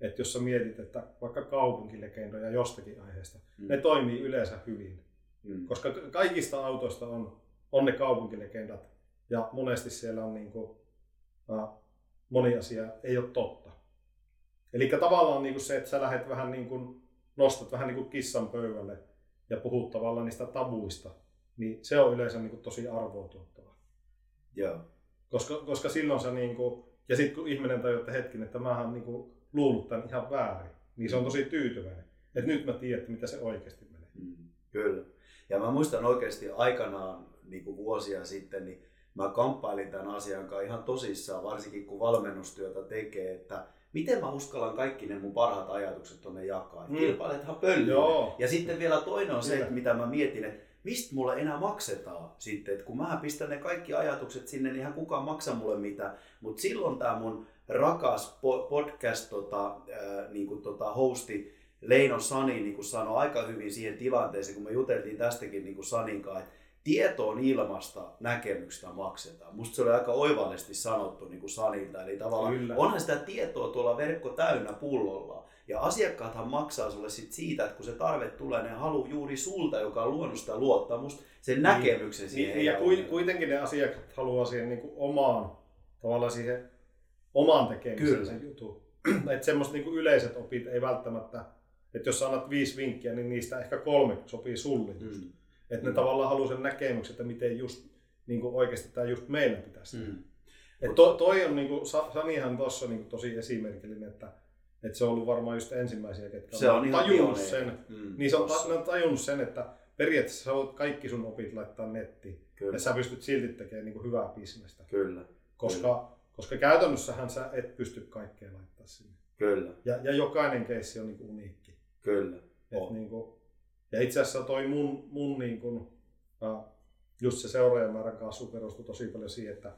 että jos sä mietit, että vaikka kaupunkilegendoja jostakin aiheesta, mm. ne toimii yleensä hyvin. Mm. Koska kaikista autoista on, on ne kaupunkilegendat ja monesti siellä on niin kuin, äh, moni asia ei ole totta. Eli tavallaan niin kuin se, että sä lähdet vähän niin kuin, nostat vähän niin kuin kissan pöydälle ja puhut tavallaan niistä tabuista, niin se on yleensä niin kuin tosi arvoa tuottavaa. Joo. Koska, koska silloin sä niin kuin, ja sitten kun ihminen tajuu, että hetken, että mä oon niin kuin luullut tämän ihan väärin, niin se on tosi tyytyväinen. Että nyt mä tiedän, että mitä se oikeasti menee. Mm, kyllä. Ja mä muistan oikeasti aikanaan niin kuin vuosia sitten, niin mä kamppailin tämän asian kanssa ihan tosissaan, varsinkin kun valmennustyötä tekee, että miten mä uskallan kaikki ne mun parhaat ajatukset tonne jakaa. Mm. Kilpailethan pölyä. Ja sitten vielä toinen on se, että mitä mä mietin, että mistä mulle enää maksetaan sitten, että kun mä pistän ne kaikki ajatukset sinne, niin ihan kukaan maksa mulle mitään. Mutta silloin tämä mun rakas podcast tota, äh, niin kuin tota hosti Leino Sani niin kuin sanoi aika hyvin siihen tilanteeseen, kun me juteltiin tästäkin niin kuin Sanin kanssa, tietoon ilmasta näkemyksestä maksetaan. Musta se oli aika oivallisesti sanottu niin kuin Sanilta. Eli tavallaan Kyllä. onhan sitä tietoa tuolla verkko täynnä pullolla. Ja asiakkaathan maksaa sulle sit siitä, että kun se tarve tulee, ne haluaa juuri sulta, joka on luonut sitä luottamusta, sen niin, näkemyksen siihen. Niin, ja kuitenkin ne asiakkaat haluaa siihen niin kuin omaan, tavallaan siihen omaan tekemiseen sen jutun. että semmoista niin kuin yleiset opit ei välttämättä, että jos annat viisi vinkkiä, niin niistä ehkä kolme sopii sulle. Mm. Että ne mm. tavallaan haluaa sen näkemyksen, että miten just niin kuin oikeasti tämä just meillä pitäisi tehdä. Mm. Et to, toi on, niin kuin, Sanihan tuossa niin tosi esimerkillinen, että että se on ollut varmaan just ensimmäisiä, ketkä se on, on tajunnut sen. Mm, niin se on, ne on tajunnut sen, että periaatteessa sä voit kaikki sun opit laittaa nettiin. Kyllä. Ja sä pystyt silti tekemään niin kuin hyvää bisnestä. Kyllä. Koska, Kyllä. koska käytännössähän sä et pysty kaikkea laittaa sinne. Kyllä. Ja, ja jokainen keissi on niin kuin uniikki. Kyllä. Et niin kuin, ja itse asiassa toi mun, mun niin kuin, just se seuraajamäärän kasvu perustui tosi paljon siihen, että,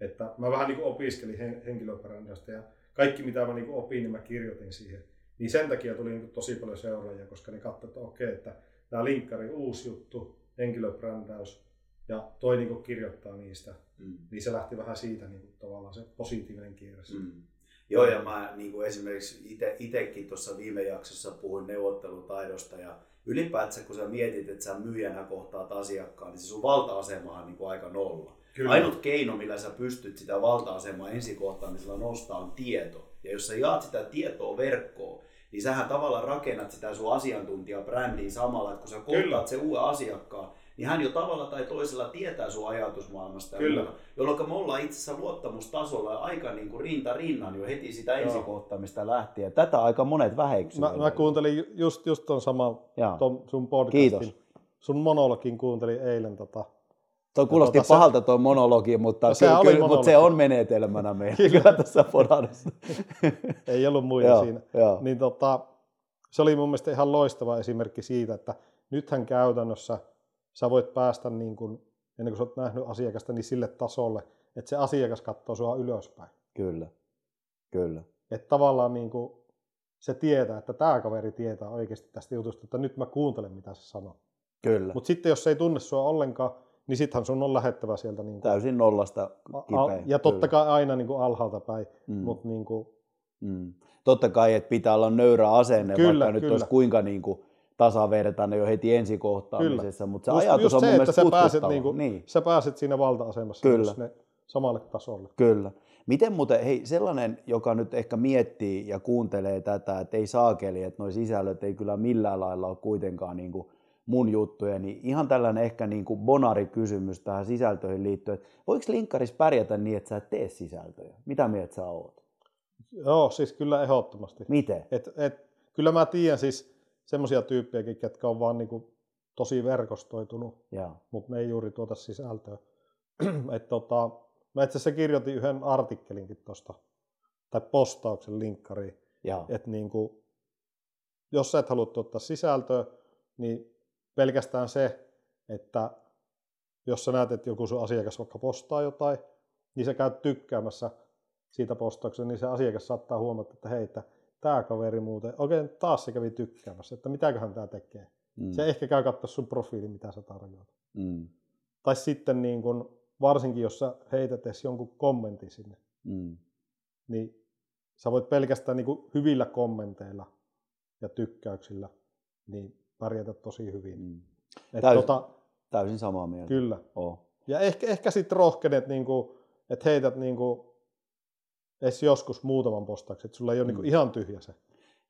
että mä vähän niin opiskelin henkilöbrändästä ja kaikki mitä mä niin opin, niin mä kirjoitin siihen. Niin sen takia tuli niin tosi paljon seuraajia, koska ne katsoivat, että okei, että tämä linkkari, uusi juttu, henkilöbrändäys, ja toi niin kirjoittaa niistä, mm. niin se lähti vähän siitä niin kuin, tavallaan se positiivinen kierre. Mm. Joo, ja mä niin kuin esimerkiksi itsekin tuossa viime jaksossa puhuin neuvottelutaidosta ja ylipäätään kun sä mietit, että sä myyjänä kohtaat asiakkaan, niin se sun valta-asema on niin kuin aika nolla. Kyllä. Ainut keino, millä sä pystyt sitä valta-asemaa ensikohtaamisella nostaa on tieto. Ja jos sä jaat sitä tietoa verkkoon, niin sähän tavallaan rakennat sitä sun asiantuntijabrändiä samalla, että kun sä kohtaat se uuden asiakkaan, niin hän jo tavalla tai toisella tietää sun ajatusmaailmasta. Kyllä. jolloin me ollaan itse asiassa luottamustasolla aika niin kuin rinta rinnan jo heti sitä ensikohtaamista lähtien. Tätä aika monet väheksyvät. Mä, mä, kuuntelin just, just ton sama ton sun podcastin. Kiitos. Sun monologin kuuntelin eilen tota, Tuo kuulosti tota, pahalta tuo monologi, mutta, no, se, kyllä, kyllä, mutta se on menetelmänä meillä kyllä tässä podassa. Ei ollut muita joo, siinä. Joo. Niin tota, se oli mun mielestä ihan loistava esimerkki siitä, että nythän käytännössä sä voit päästä niin kuin, ennen kuin sä oot nähnyt asiakasta, niin sille tasolle, että se asiakas katsoo sua ylöspäin. Kyllä, kyllä. Että tavallaan niin kuin, se tietää, että tämä kaveri tietää oikeasti tästä jutusta, että nyt mä kuuntelen, mitä se sanoo. Kyllä. Mutta sitten jos se ei tunne sua ollenkaan, niin sittenhän sun on lähettävä sieltä. Niin kuin, Täysin nollasta kipeä. Ja totta kai aina niin kuin alhaalta päin. Mm. Mut niin kuin, mm. Totta kai, että pitää olla nöyrä asenne, kyllä, vaikka kyllä. nyt olisi kuinka niin kuin tasavertainen jo heti ensikohtaamisessa, mutta se just, ajatus just on se, mun että sä pääset, niin kuin, niin. sä pääset siinä valta-asemassa kyllä. Ne samalle tasolle. Kyllä. Miten muuten, hei sellainen, joka nyt ehkä miettii ja kuuntelee tätä, että ei saakeli, että nuo sisällöt ei kyllä millään lailla ole kuitenkaan niin kuin mun juttuja, niin ihan tällainen ehkä niin kuin bonari-kysymys tähän sisältöihin liittyen, että voiko linkkaris pärjätä niin, että sä et tee sisältöjä? Mitä mieltä sä oot? Joo, siis kyllä ehdottomasti. Miten? Et, et, kyllä mä tiedän siis semmoisia tyyppejäkin, jotka on vaan niin kuin tosi verkostoitunut, mutta ne ei juuri tuota sisältöä. Et tota, mä itse asiassa kirjoitin yhden artikkelinkin tuosta, tai postauksen linkkariin, että niin kuin, jos sä et halua tuottaa sisältöä, niin pelkästään se, että jos sä näet, että joku sun asiakas vaikka postaa jotain, niin sä käyt tykkäämässä siitä postauksesta, niin se asiakas saattaa huomata, että hei, että tämä kaveri muuten, oikein taas se kävi tykkäämässä, että mitäköhän tämä tekee. Mm. Se ehkä käy katsoa sun profiili, mitä sä tarjoat. Mm. Tai sitten niin kun, varsinkin, jos sä heität edes jonkun kommentin sinne, mm. niin sä voit pelkästään niin hyvillä kommenteilla ja tykkäyksillä niin pärjätä tosi hyvin. Mm. Et täysin, tota, täysin samaa mieltä. Kyllä. Oh. Ja ehkä, ehkä sitten rohkenet, niin kuin, että heität niin kuin, edes joskus muutaman postauksen, että sulla ei ole niin mm. niin ihan tyhjä se.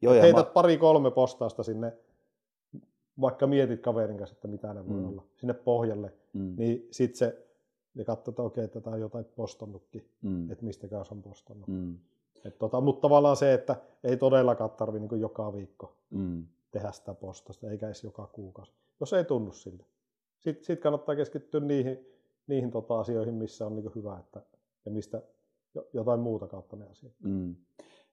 Joo, heität mä... pari-kolme postausta sinne, vaikka mietit kaverin kanssa, että mitä ne voi mm. olla, sinne pohjalle, mm. niin sitten se, ja katsot, että okei, tätä on jotain postannutkin, mm. että mistäkään on postannut. Mm. Et tota, mutta tavallaan se, että ei todellakaan tarvitse niin joka viikko mm. tehdä sitä postasta, eikä edes joka kuukausi, jos ei tunnu siltä. Sitten sit kannattaa keskittyä niihin, niihin tota asioihin, missä on niin hyvä, että, ja mistä jotain muuta kautta ne asiat. Mm.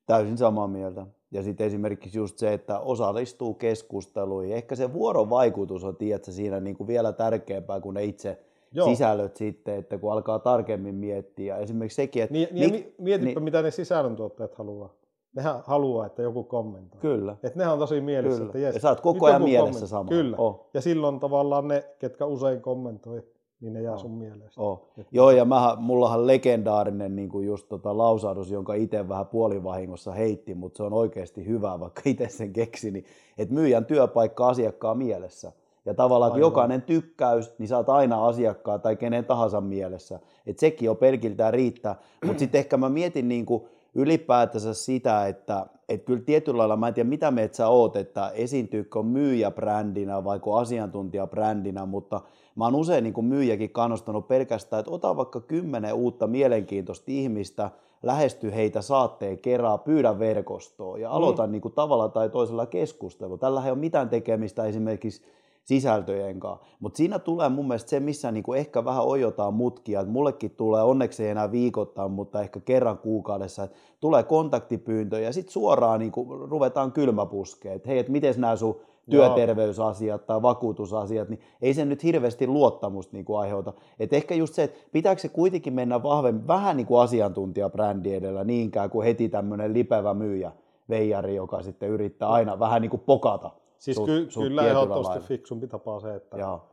Täysin samaa mieltä. Ja sitten esimerkiksi just se, että osallistuu keskusteluihin. Ehkä se vuorovaikutus on, tiedätkö, siinä niin kuin vielä tärkeämpää kuin ne itse Joo. sisällöt sitten, että kun alkaa tarkemmin miettiä. Esimerkiksi sekin, että... Niin, niin, mietipä, niin, mitä ne sisällöntuottajat haluaa. Nehän haluaa, että joku kommentoi. Kyllä. Että nehän on tosi mielessä, Kyllä. että jes, ja sä oot koko ajan mielessä sama. Kyllä. Oh. Ja silloin tavallaan ne, ketkä usein kommentoi, niin ne jää sun mielestä. Oh. Joo, ja mä, mullahan legendaarinen niin kuin just tota lausahdus, jonka itse vähän puolivahingossa heitti, mutta se on oikeasti hyvä, vaikka itse sen keksi, niin, että myyjän työpaikka asiakkaan mielessä. Ja tavallaan, kun jokainen tykkäys, niin saat aina asiakkaa tai kenen tahansa mielessä. Että sekin jo pelkiltään riittää. Mutta sitten ehkä mä mietin niin kuin ylipäätänsä sitä, että, että kyllä tietyllä lailla, mä en tiedä mitä meitä sä oot, että esiintyykö myyjäbrändinä vai asiantuntijabrändinä, mutta mä oon usein niin myyjäkin kannustanut pelkästään, että ota vaikka kymmenen uutta mielenkiintoista ihmistä, lähesty heitä saatteen kerran, pyydä verkostoon ja aloita mm. niin kuin tavalla tai toisella keskustelu. Tällä ei ole mitään tekemistä esimerkiksi sisältöjen kanssa. Mutta siinä tulee mun mielestä se, missä niinku ehkä vähän ojotaan mutkia. Et mullekin tulee, onneksi ei enää viikoittain, mutta ehkä kerran kuukaudessa, että tulee kontaktipyyntö ja sitten suoraan niinku ruvetaan kylmäpuskeen, että hei, että miten nämä sun työterveysasiat tai vakuutusasiat, niin ei se nyt hirveästi luottamusta niin kuin aiheuta. Et ehkä just se, että pitääkö se kuitenkin mennä vahvemmin, vähän niin kuin asiantuntijabrändi edellä niinkään kuin heti tämmöinen lipevä myyjä, veijari, joka sitten yrittää aina vähän niin kuin pokata Siis sut, ky- sut kyllä ehdottomasti fiksumpi tapa se, että Joo.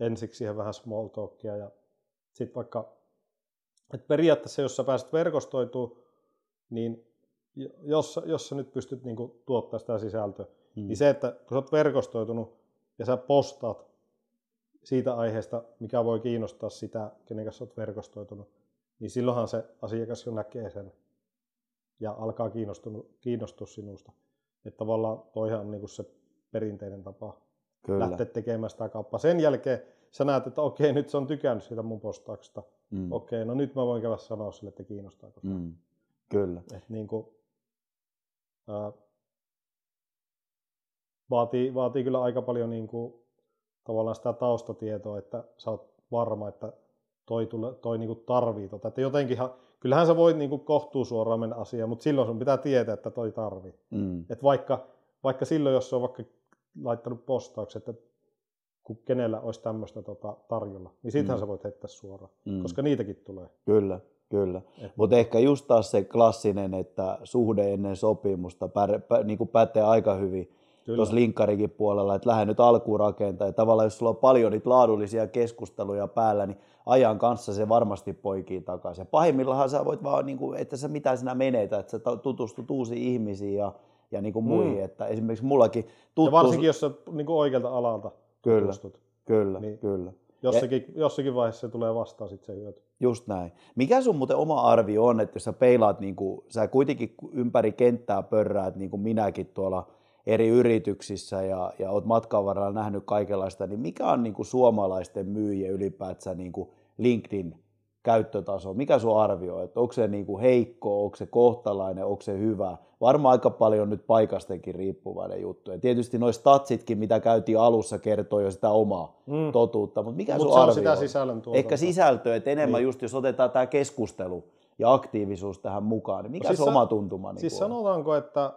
ensiksi siihen vähän small talkia ja sitten vaikka, että periaatteessa jos sä pääset verkostoitumaan, niin jos, jos sä nyt pystyt niinku tuottaa sitä sisältöä, hmm. niin se, että kun sä oot verkostoitunut ja sä postaat siitä aiheesta, mikä voi kiinnostaa sitä, kenen kanssa oot verkostoitunut, niin silloinhan se asiakas jo näkee sen ja alkaa kiinnostua sinusta. Että tavallaan toihan on niin se perinteinen tapa Kyllä. lähteä tekemään sitä kauppaa. Sen jälkeen sä näet, että okei, nyt se on tykännyt siitä mun postauksesta. Mm. Okei, no nyt mä voin käydä sanoa sille, että kiinnostaako se. Mm. Kyllä. Et niin kuin, ää, vaatii, vaatii kyllä aika paljon niin kuin, tavallaan sitä taustatietoa, että sä oot varma, että toi, tule, toi niin kuin tarvii tota. Että jotenkinhan, kyllähän sä voit niin kohtuu suoraan mennä asiaan, mutta silloin sun pitää tietää, että toi tarvii. Mm. Et vaikka, vaikka silloin, jos on vaikka laittanut postaukset, että kun kenellä olisi tämmöistä tota, tarjolla, niin siitähän mm. sä voit heittää suoraan, mm. koska niitäkin tulee. Kyllä, kyllä. Mutta ehkä just taas se klassinen, että suhde ennen sopimusta pär, pä, niin kuin pätee aika hyvin tuossa linkkarikin puolella, että lähde nyt alkuun rakentaa. Ja tavallaan jos sulla on paljon niitä laadullisia keskusteluja päällä, niin ajan kanssa se varmasti poikii takaisin. Ja pahimmillaan sä voit vaan, niin kuin, että sä mitä sinä menetät, että sä tutustut uusiin ihmisiin ja, ja niin kuin mm. muihin. Että esimerkiksi mullakin tuttuus... Ja varsinkin, jos sä niin kuin oikealta alalta kyllä, tutustut. Kyllä, niin kyllä. Jossakin, ja, jossakin vaiheessa se tulee vastaan sitten se hyöty. Just näin. Mikä sun muuten oma arvio on, että jos sä peilaat, niin kuin, sä kuitenkin ympäri kenttää pörräät, niin kuin minäkin tuolla eri yrityksissä ja, ja olet matkan varrella nähnyt kaikenlaista, niin mikä on niin kuin suomalaisten myyjien ylipäätään niin kuin LinkedIn käyttötaso? Mikä sun arvio että onko se niin kuin heikko, onko se kohtalainen, onko se hyvä? Varmaan aika paljon nyt paikastenkin riippuvainen juttu. Ja tietysti noin statsitkin, mitä käytiin alussa, kertoo jo sitä omaa mm. totuutta. Mutta mikä Mut sun arvio sitä sisällön Ehkä sisältö, että enemmän niin. just jos otetaan tämä keskustelu ja aktiivisuus tähän mukaan, niin mikä no siis se oma tuntuma? Niin siis sanotaanko, että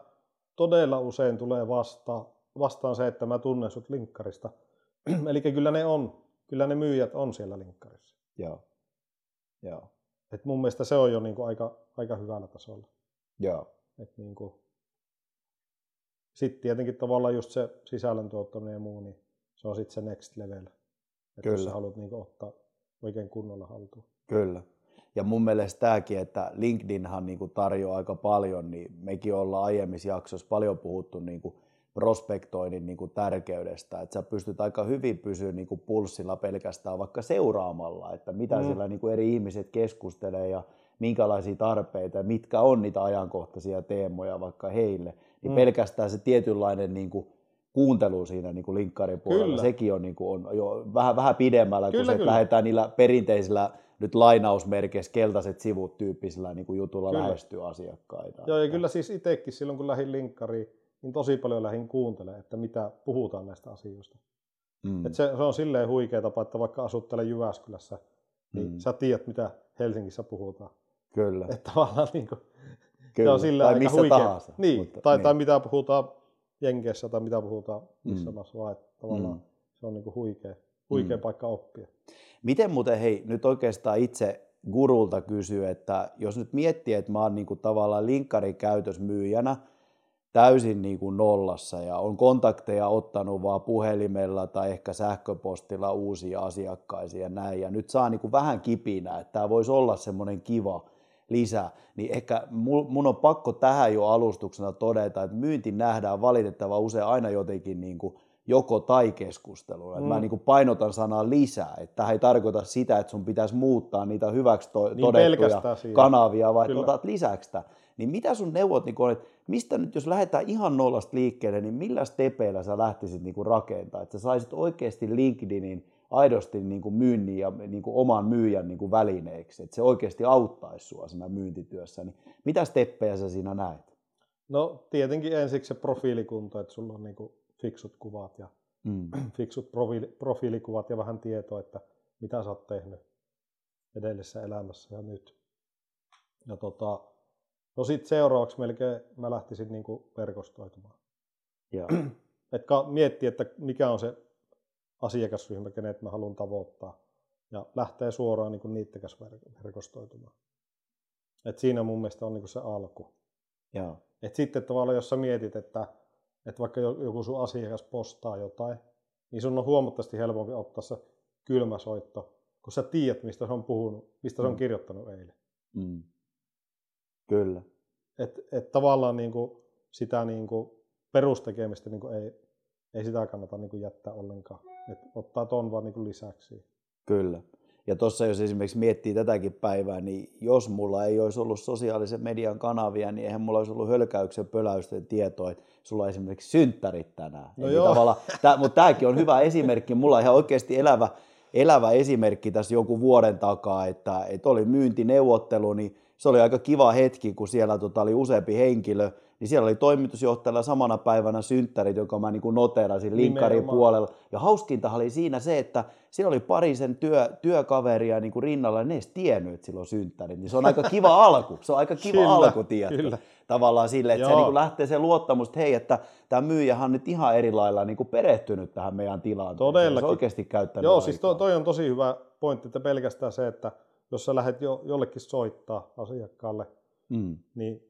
todella usein tulee vasta, vastaan se, että mä tunnen sut linkkarista. Eli kyllä ne on kyllä ne myyjät on siellä linkkarissa. Joo. Joo. Et mun mielestä se on jo niinku aika, aika hyvällä tasolla. Joo. Et niinku, sitten tietenkin tavallaan just se sisällön tuottaminen ja muu, niin se on sitten se next level. Että jos sä haluat niinku ottaa oikein kunnolla haltuun. Kyllä. Ja mun mielestä tämäkin, että LinkedInhan niinku tarjoaa aika paljon, niin mekin ollaan aiemmissa jaksoissa paljon puhuttu niinku prospektoinnin niinku tärkeydestä, että sä pystyt aika hyvin pysyä niinku pulssilla pelkästään vaikka seuraamalla, että mitä mm. siellä niinku eri ihmiset keskustelee ja minkälaisia tarpeita ja mitkä on niitä ajankohtaisia teemoja vaikka heille, niin mm. pelkästään se tietynlainen niinku kuuntelu siinä niin kuin linkkarin puolella, kyllä. sekin on, niin kuin, on jo vähän, vähän pidemmällä, kyllä, kun se, kyllä. lähdetään niillä perinteisillä nyt lainausmerkeissä keltaiset sivut tyyppisillä niin kuin jutulla kyllä. lähestyy asiakkaita. Joo, ja kyllä siis itsekin silloin, kun lähdin linkkariin, niin tosi paljon lähdin kuuntelemaan, että mitä puhutaan näistä asioista. Mm. Et se, se, on silleen huikea tapa, että vaikka asuttele Jyväskylässä, niin mm. sä tiedät, mitä Helsingissä puhutaan. Kyllä. Että tavallaan niin kuin, Kyllä. se on tai missä huikea. tahansa. Niin, mutta, tai, niin. tai mitä puhutaan Jenkeissä tai mitä puhutaan missä mm. maassa vaan, että tavallaan mm. se on niin kuin huikea, huikea mm. paikka oppia. Miten muuten, hei, nyt oikeastaan itse gurulta kysyy, että jos nyt miettii, että mä oon niin kuin tavallaan linkkarikäytösmyyjänä täysin niin kuin nollassa ja on kontakteja ottanut vaan puhelimella tai ehkä sähköpostilla uusia asiakkaisia ja näin, ja nyt saa niin kuin vähän kipinä, että tämä voisi olla semmoinen kiva lisää, niin ehkä mun on pakko tähän jo alustuksena todeta, että myynti nähdään valitettavan usein aina jotenkin niin kuin joko tai keskustelua. Mm. Mä niin kuin painotan sanaa lisää, että tämä ei tarkoita sitä, että sun pitäisi muuttaa niitä hyväksi to- niin todettuja kanavia, vai Kyllä. otat lisäksi sitä. Niin mitä sun neuvot niin on, että mistä nyt, jos lähdetään ihan nollasta liikkeelle, niin millä stepeillä sä lähtisit niin rakentaa, että sä saisit oikeasti LinkedInin aidosti niin kuin myynnin ja niin kuin oman myyjän niin kuin välineeksi, että se oikeasti auttaisi sinua siinä myyntityössä. Niin mitä steppejä sä siinä näet? No tietenkin ensiksi se profiilikunto, että sulla on niin kuin fiksut kuvat ja mm. fiksut profiili, profiilikuvat ja vähän tietoa, että mitä sä oot tehnyt edellisessä elämässä ja nyt. Ja tota, no sitten seuraavaksi melkein mä lähtisin niin kuin verkostoitumaan. Ja. Et miettiä, että mikä on se asiakasryhmä, kenet mä haluan tavoittaa. Ja lähtee suoraan niin niiden kanssa verkostoitumaan. Et siinä mun mielestä on niin se alku. Joo. Et sitten tavallaan, jos sä mietit, että, että vaikka joku sun asiakas postaa jotain, niin sun on huomattavasti helpompi ottaa se kylmä soitto, kun sä tiedät, mistä se on puhunut, mistä mm. se on mm. kirjoittanut eilen. Mm. Kyllä. Et, et tavallaan niin kuin sitä niin kuin perustekemistä niin kuin ei, ei sitä kannata niin kuin jättää ollenkaan. Et ottaa ton vaan niin lisäksi. Kyllä. Ja tuossa jos esimerkiksi miettii tätäkin päivää, niin jos mulla ei olisi ollut sosiaalisen median kanavia, niin eihän mulla olisi ollut hölkäyksen pöläysten tietoa, että sulla on esimerkiksi synttärit tänään. No joo. tää, mutta tämäkin on hyvä esimerkki. Mulla on ihan oikeasti elävä, elävä esimerkki tässä jonkun vuoden takaa, että, että oli myyntineuvottelu, niin se oli aika kiva hetki, kun siellä tota, oli useampi henkilö, niin siellä oli toimitusjohtajalla samana päivänä synttärit, joka mä niin kuin noterasin linkkarin puolella. Ja hauskinta oli siinä se, että siinä oli pari sen työ, työkaveria niin kuin rinnalla, ja ne edes tiennyt, että sillä on synttärit. Niin se on aika kiva alku. Se on aika kiva kyllä, alku, tiedätkö? Tavallaan sille, että Joo. se niin kuin lähtee se luottamus, että hei, että tämä myyjähän on nyt ihan eri lailla niin kuin perehtynyt tähän meidän tilanteeseen. Todellakin. Se on oikeasti käyttänyt Joo, siis aikaa. siis toi on tosi hyvä pointti, että pelkästään se, että jos sä lähdet jo, jollekin soittaa asiakkaalle, mm. niin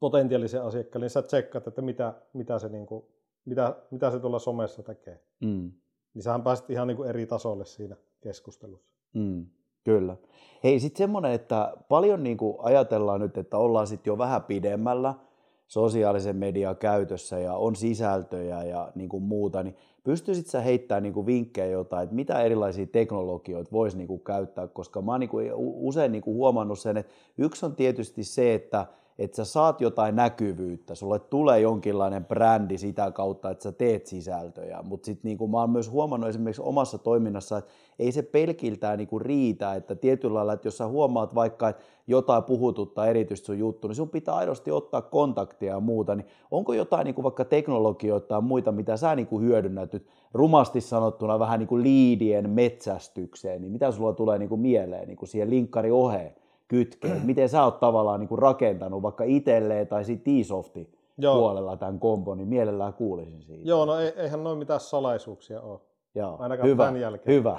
potentiaalisen asiakkaalle, niin sä tsekkaat, että mitä, mitä, se, niin kuin, mitä, mitä se tuolla somessa tekee. Mm. Niin sähän pääset ihan niin kuin eri tasolle siinä keskustelussa. Mm. Kyllä. Hei, sitten semmoinen, että paljon niin kuin ajatellaan nyt, että ollaan sitten jo vähän pidemmällä sosiaalisen median käytössä ja on sisältöjä ja niin kuin muuta, niin pystyisit sä heittämään niin kuin vinkkejä jotain, että mitä erilaisia teknologioita voisi niin kuin käyttää, koska mä oon niin kuin usein niin kuin huomannut sen, että yksi on tietysti se, että että sä saat jotain näkyvyyttä, sulle tulee jonkinlainen brändi sitä kautta, että sä teet sisältöjä, mutta sitten niin mä oon myös huomannut esimerkiksi omassa toiminnassa, että ei se pelkiltään niin riitä, että tietyllä lailla, että jos sä huomaat vaikka, että jotain puhututtaa erityisesti sun juttu, niin sun pitää aidosti ottaa kontaktia ja muuta, niin onko jotain niin kuin vaikka teknologioita tai muita, mitä sä niin kuin hyödynnät nyt rumasti sanottuna vähän niin kuin liidien metsästykseen, niin mitä sulla tulee niin kuin mieleen niin kuin siihen linkkari oheen? Kytkee. Miten sä oot tavallaan niin kuin rakentanut vaikka itselleen tai sitten T-Softi puolella tämän kompon, niin mielellään kuulisin siitä. Joo, no eihän noin mitään salaisuuksia ole. Joo, Ainakaan hyvä, tämän jälkeen. Hyvä.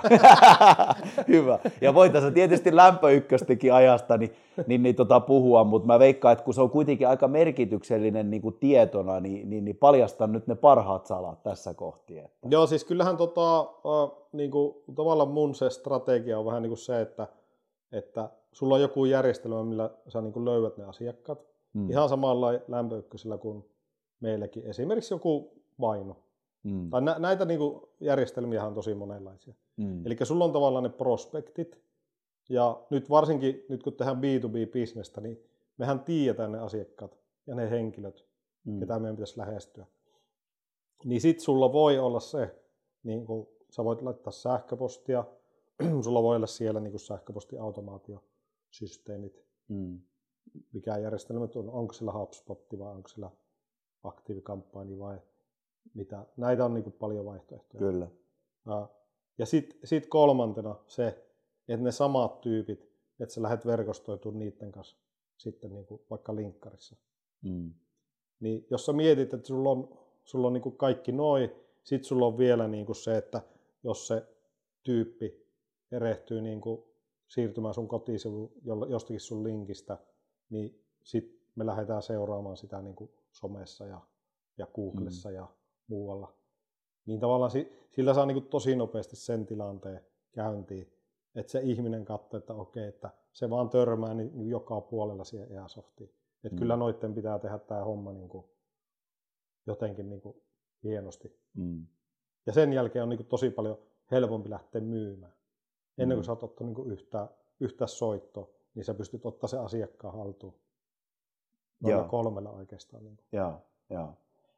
hyvä. Ja voitaisiin tietysti lämpöykköstäkin ajasta niin, niin, niin tota puhua, mutta mä veikkaan, että kun se on kuitenkin aika merkityksellinen niin kuin tietona, niin, niin, niin paljastan nyt ne parhaat salat tässä kohti. Että. Joo, siis kyllähän tota, äh, niin kuin, tavallaan mun se strategia on vähän niin kuin se, että, että sulla on joku järjestelmä, millä sä niin kuin löydät ne asiakkaat. Hmm. Ihan samalla lämpöykkösellä kuin meilläkin. Esimerkiksi joku vaino Mm. Tai nä- näitä niinku järjestelmiä on tosi monenlaisia. Mm. Eli sulla on tavallaan ne prospektit, ja nyt varsinkin nyt kun tehdään B2B-bisnestä, niin mehän tiedetään ne asiakkaat ja ne henkilöt, mm. ketä meidän pitäisi lähestyä. Niin sit sulla voi olla se, niin kun sä voit laittaa sähköpostia, sulla voi olla siellä niin sähköpostiautomaatiosysteemit, mm. mikä järjestelmä on, onko sillä HubSpot vai onko sillä aktiivikampanja vai mitä, näitä on niin kuin paljon vaihtoehtoja. Kyllä. Ja sitten sit kolmantena se, että ne samat tyypit, että sä lähdet verkostoitumaan niiden kanssa sitten niin kuin vaikka linkkarissa. Mm. Niin jos sä mietit, että sulla on, sulla on niin kuin kaikki noin, sitten sulla on vielä niin kuin se, että jos se tyyppi erehtyy niin kuin siirtymään sun kotisivu jostakin sun linkistä, niin sitten me lähdetään seuraamaan sitä niin kuin somessa ja, ja Googlessa mm. ja muualla. Niin tavallaan sillä saa niin tosi nopeasti sen tilanteen käyntiin, että se ihminen katsoo, että okei, että se vaan törmää niin joka puolella siihen Airsoftiin. Että mm. kyllä noitten pitää tehdä tämä homma niin kuin jotenkin niin kuin hienosti. Mm. Ja sen jälkeen on niin kuin tosi paljon helpompi lähteä myymään. Ennen kuin mm. sä oot ottanut niin yhtä, yhtä soittoa, niin sä pystyt ottaa se asiakkaan haltuun. Noilla kolmella oikeastaan. Niin Joo, joo.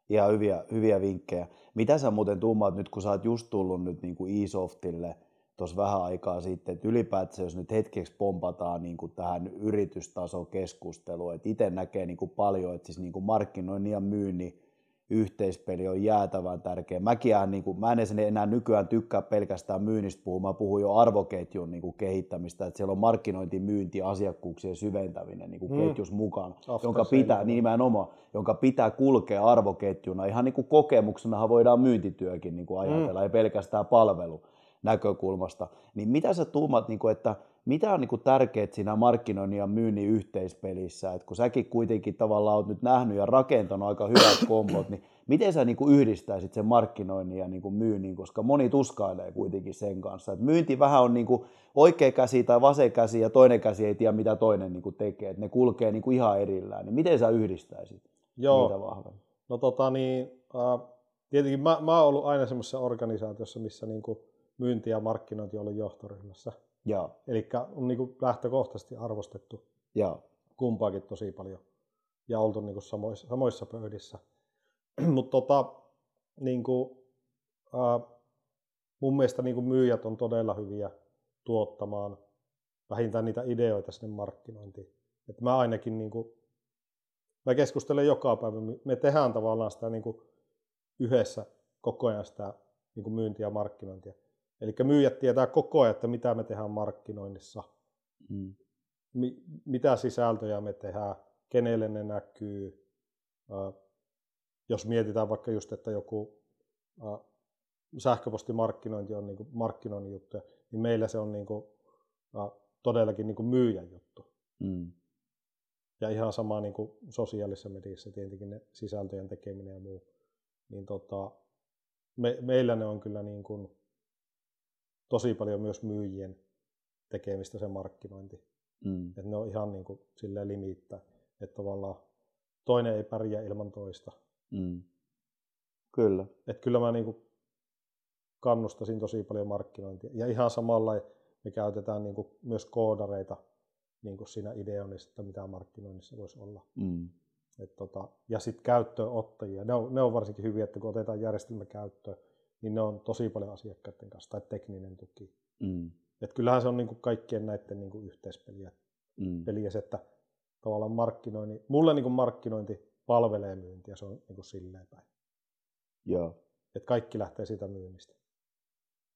Ihan hyviä, hyviä vinkkejä. Mitä sä muuten tuumaat nyt, kun sä oot just tullut nyt niin kuin eSoftille tuossa vähän aikaa sitten, että ylipäätään jos nyt hetkeksi pompataan niin kuin tähän yritystasokeskusteluun, että itse näkee niin kuin paljon, että siis niin kuin markkinoinnin ja myynnin yhteispeli on jäätävän tärkeä. Mäkin niin kuin, mä en enää nykyään tykkää pelkästään myynnistä puhua, mä puhun jo arvoketjun niin kuin kehittämistä, että siellä on markkinointi, myynti, asiakkuuksien syventäminen niin kuin mm. ketjus mukana, After jonka pitää, niin nimenomaan, jonka pitää kulkea arvoketjuna. Ihan niin kuin kokemuksenahan voidaan myyntityökin niin kuin ajatella, mm. ei pelkästään palvelu näkökulmasta. Niin mitä sä tuumat, niin kuin, että mitä on niin kuin tärkeää siinä markkinoinnin ja myynnin yhteispelissä, että kun säkin kuitenkin tavallaan olet nyt nähnyt ja rakentanut aika hyvät kombot, niin miten sä niin kuin yhdistäisit sen markkinoinnin ja niin kuin myynnin, koska moni tuskailee kuitenkin sen kanssa. Että myynti vähän on niin kuin oikea käsi tai vasen käsi ja toinen käsi ei tiedä, mitä toinen niin kuin tekee, että ne kulkee niin kuin ihan erillään. Niin miten sä yhdistäisit Joo. niitä vahvemmin? No tota niin, äh, tietenkin mä, mä oon ollut aina semmoisessa organisaatiossa, missä niin kuin myynti ja markkinointi on ollut johtoryhmässä. Eli on niin lähtökohtaisesti arvostettu ja. kumpaakin tosi paljon ja oltu niin samoissa, samoissa pöydissä. Mutta tota, niin kuin, mun mielestä niin kuin myyjät on todella hyviä tuottamaan vähintään niitä ideoita sinne markkinointiin. Et mä ainakin niin kuin, mä keskustelen joka päivä, me tehdään tavallaan sitä niin kuin yhdessä koko ajan sitä niin kuin myyntiä ja markkinointia. Eli myyjät tietää koko ajan, että mitä me tehdään markkinoinnissa, mm. mi- mitä sisältöjä me tehdään, kenelle ne näkyy. jos mietitään vaikka just, että joku sähköpostimarkkinointi on niin markkinoinnin juttu, niin meillä se on niin kuin, todellakin niin myyjän juttu. Mm. Ja ihan sama niin kuin sosiaalisessa mediassa tietenkin ne sisältöjen tekeminen ja muu. Niin tota, me, meillä ne on kyllä niin kuin, tosi paljon myös myyjien tekemistä se markkinointi. Mm. Että ne on ihan niin kuin silleen limiittä, että tavallaan toinen ei pärjää ilman toista. Mm. Kyllä. Että kyllä mä niin kuin kannustasin tosi paljon markkinointia. Ja ihan samalla me käytetään niin kuin myös koodareita niin kuin siinä ideoinnissa, että mitä markkinoinnissa voisi olla. Mm. Et tota, ja sitten käyttöönottajia. Ne on, ne on varsinkin hyviä, että kun otetaan järjestelmä käyttöön, niin ne on tosi paljon asiakkaiden kanssa, tai tekninen tuki. Mm. Et kyllähän se on niinku kaikkien näiden niinku yhteispeliä. Mm. Peliä, että tavallaan markkinointi, mulle niinku markkinointi palvelee myyntiä, se on niinku silleen päin. Joo. Et kaikki lähtee siitä myynnistä.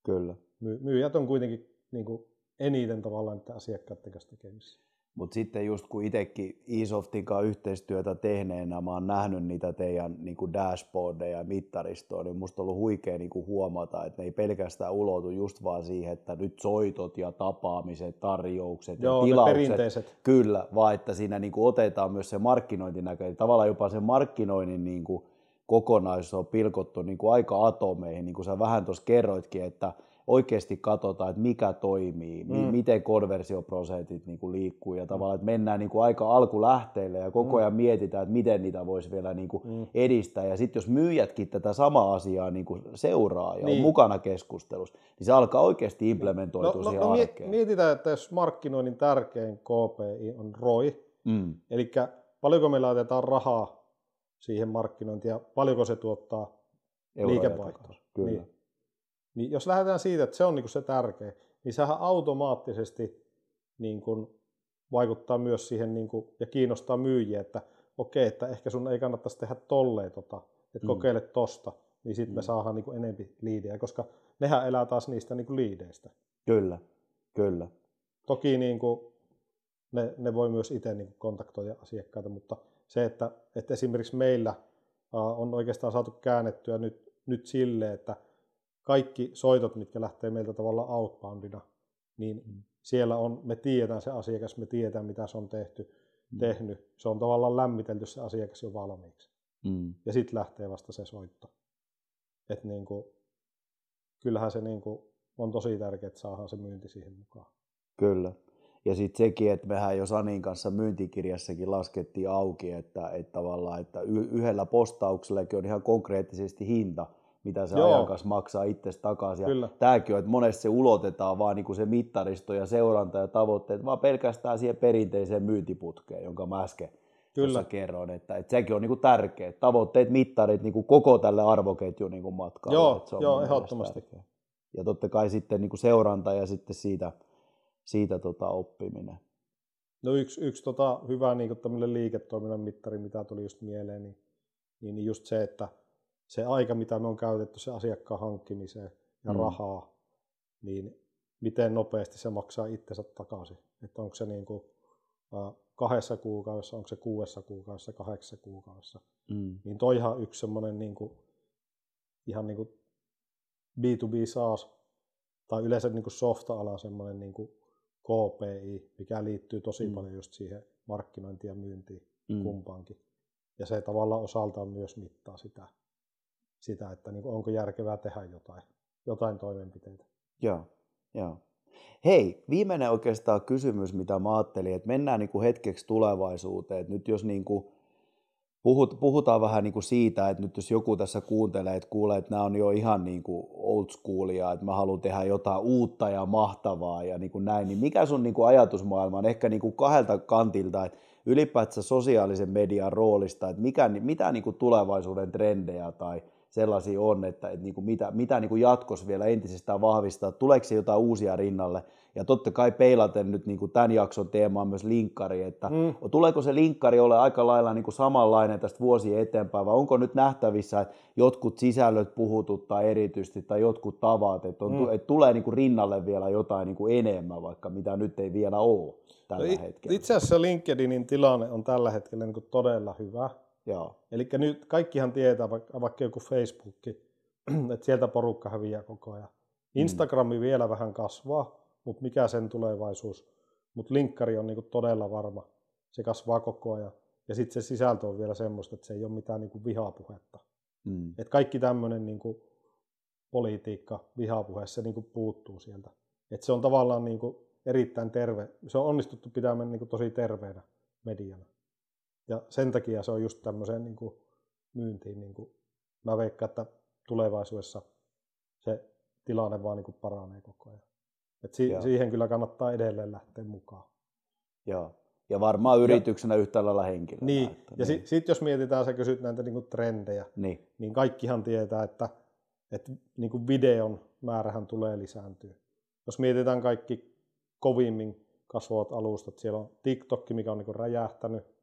Kyllä. My, myyjät on kuitenkin niinku eniten tavallaan asiakkaiden kanssa tekemisissä. Mutta sitten just kun itsekin eSoftin kanssa yhteistyötä tehneenä, mä oon nähnyt niitä teidän niin kuin dashboardeja ja mittaristoa, niin musta on ollut huikea niin kuin huomata, että ne ei pelkästään ulotu just vaan siihen, että nyt soitot ja tapaamiset, tarjoukset Joo, ja tilaukset. Kyllä, vaan että siinä niin kuin otetaan myös se markkinointinäkö, tavallaan jopa se markkinoinnin niin kuin kokonaisuus on pilkottu niin kuin aika atomeihin, niin kuin sä vähän tuossa kerroitkin, että oikeasti katsotaan, että mikä toimii, mm. miten konversioprosentit niin kuin liikkuu ja tavallaan, että mennään niin kuin aika alkulähteille ja koko mm. ajan mietitään, että miten niitä voisi vielä niin kuin mm. edistää. Ja sitten jos myyjätkin tätä samaa asiaa niin kuin seuraa ja niin. on mukana keskustelussa, niin se alkaa oikeasti implementoitua no, no, siihen no, arkeen. Mietitään, että jos markkinoinnin tärkein KPI on ROI, mm. eli paljonko me laitetaan rahaa siihen markkinointiin ja paljonko se tuottaa liikevaihtoa. Kyllä. Niin. Niin jos lähdetään siitä, että se on niin se tärkeä, niin sehän automaattisesti niin kuin vaikuttaa myös siihen niin kuin, ja kiinnostaa myyjiä, että okei, että ehkä sun ei kannattaisi tehdä tolleen, tota, että mm. kokeile tosta, niin sitten mm. me saadaan niin enemmän liidejä, koska nehän elää taas niistä niin kuin liideistä. Kyllä, kyllä. Toki niin kuin, ne, ne voi myös itse niin kontaktoida asiakkaita, mutta se, että, että esimerkiksi meillä on oikeastaan saatu käännettyä nyt, nyt silleen, että kaikki soitot, mitkä lähtee meiltä tavallaan outboundina, niin mm. siellä on, me tiedetään se asiakas, me tiedetään mitä se on tehty, mm. tehnyt. Se on tavallaan lämmitelty se asiakas jo valmiiksi. Mm. Ja sitten lähtee vasta se soitto. Et niin kuin, kyllähän se niin kuin on tosi tärkeää, että saadaan se myynti siihen mukaan. Kyllä. Ja sitten sekin, että mehän jo Sanin kanssa myyntikirjassakin laskettiin auki, että, että tavallaan, että yhdellä postauksellakin on ihan konkreettisesti hinta, mitä se Joo. ajakas maksaa itsestä takaisin. Kyllä. tämäkin on, että monesti se ulotetaan vaan niin kuin se mittaristo ja seuranta ja tavoitteet, vaan pelkästään siihen perinteiseen myyntiputkeen, jonka mä äsken Kyllä. kerroin, että, että sekin on niin kuin tärkeä. Tavoitteet, mittarit niin kuin koko tälle arvoketjun niin kuin matkalle. Joo, se on joo ehdottomasti. Tärkeä. Ja totta kai sitten niin kuin seuranta ja sitten siitä, siitä tota oppiminen. No yksi, yksi tota hyvä niin kuin liiketoiminnan mittari, mitä tuli just mieleen, niin, niin just se, että – se aika, mitä me on käytetty se asiakkaan hankkimiseen ja mm. rahaa, niin miten nopeasti se maksaa itsensä takaisin. Että onko se niin kuin, äh, kahdessa kuukaudessa, onko se kuudessa kuukaudessa, kahdeksassa kuukaudessa. Mm. Niin toihan yksi semmoinen niin kuin, ihan niin kuin B2B SaaS tai yleensä niin kuin softa-ala semmoinen niin kuin KPI, mikä liittyy tosi mm. paljon just siihen markkinointiin ja myyntiin mm. kumpaankin. Ja se tavallaan osaltaan myös mittaa sitä sitä, että niin onko järkevää tehdä jotain, jotain toimenpiteitä. Joo, joo. Hei, viimeinen oikeastaan kysymys, mitä mä ajattelin, että mennään niin kuin hetkeksi tulevaisuuteen. Että nyt jos niin kuin puhut, puhutaan vähän niin kuin siitä, että nyt jos joku tässä kuuntelee, että kuulee, että nämä on jo ihan niin kuin old schoolia, että mä haluan tehdä jotain uutta ja mahtavaa ja niin kuin näin, niin mikä sun niin kuin ajatusmaailma on ehkä niin kuin kahdelta kantilta, että ylipäätään sosiaalisen median roolista, että mikä, mitä niin kuin tulevaisuuden trendejä tai sellaisia on, että, että niin kuin mitä, mitä niin kuin jatkossa vielä entisestään vahvistaa, tuleeko se jotain uusia rinnalle. Ja totta kai peilaten nyt niin kuin tämän jakson teemaan myös linkkari, että mm. tuleeko se linkkari ole aika lailla niin kuin samanlainen tästä vuosien eteenpäin, vai onko nyt nähtävissä, että jotkut sisällöt puhututtaa erityisesti tai jotkut tavat, että, on, mm. että tulee niin kuin rinnalle vielä jotain niin kuin enemmän, vaikka mitä nyt ei vielä ole tällä no, hetkellä. Itse asiassa LinkedInin tilanne on tällä hetkellä niin kuin todella hyvä Joo. Eli nyt kaikkihan tietää, vaikka, vaikka joku Facebook, että sieltä porukka häviää koko ajan. Mm. Instagrami mm. vielä vähän kasvaa, mutta mikä sen tulevaisuus? Mutta linkkari on niinku todella varma. Se kasvaa koko ajan. Ja sitten se sisältö on vielä semmoista, että se ei ole mitään niinku vihapuhetta. Mm. Et kaikki tämmöinen niinku politiikka vihapuheessa niinku puuttuu sieltä. Et se on tavallaan niinku erittäin terve. Se on onnistuttu pitämään niinku tosi terveenä mediana. Ja sen takia se on just tämmöiseen niin kuin myyntiin, niin kuin mä veikkaan, että tulevaisuudessa se tilanne vaan niin kuin paranee koko ajan. Et si- siihen kyllä kannattaa edelleen lähteä mukaan. Joo. Ja varmaan yrityksenä ja, yhtä lailla henkilönä. Niin, että, ja niin. sitten sit jos mietitään, sä kysyt näitä niin kuin trendejä, niin. niin kaikkihan tietää, että, että niin kuin videon määrähän tulee lisääntyä. Jos mietitään kaikki kovimmin kasvavat alustat, siellä on TikTok, mikä on niin kuin räjähtänyt,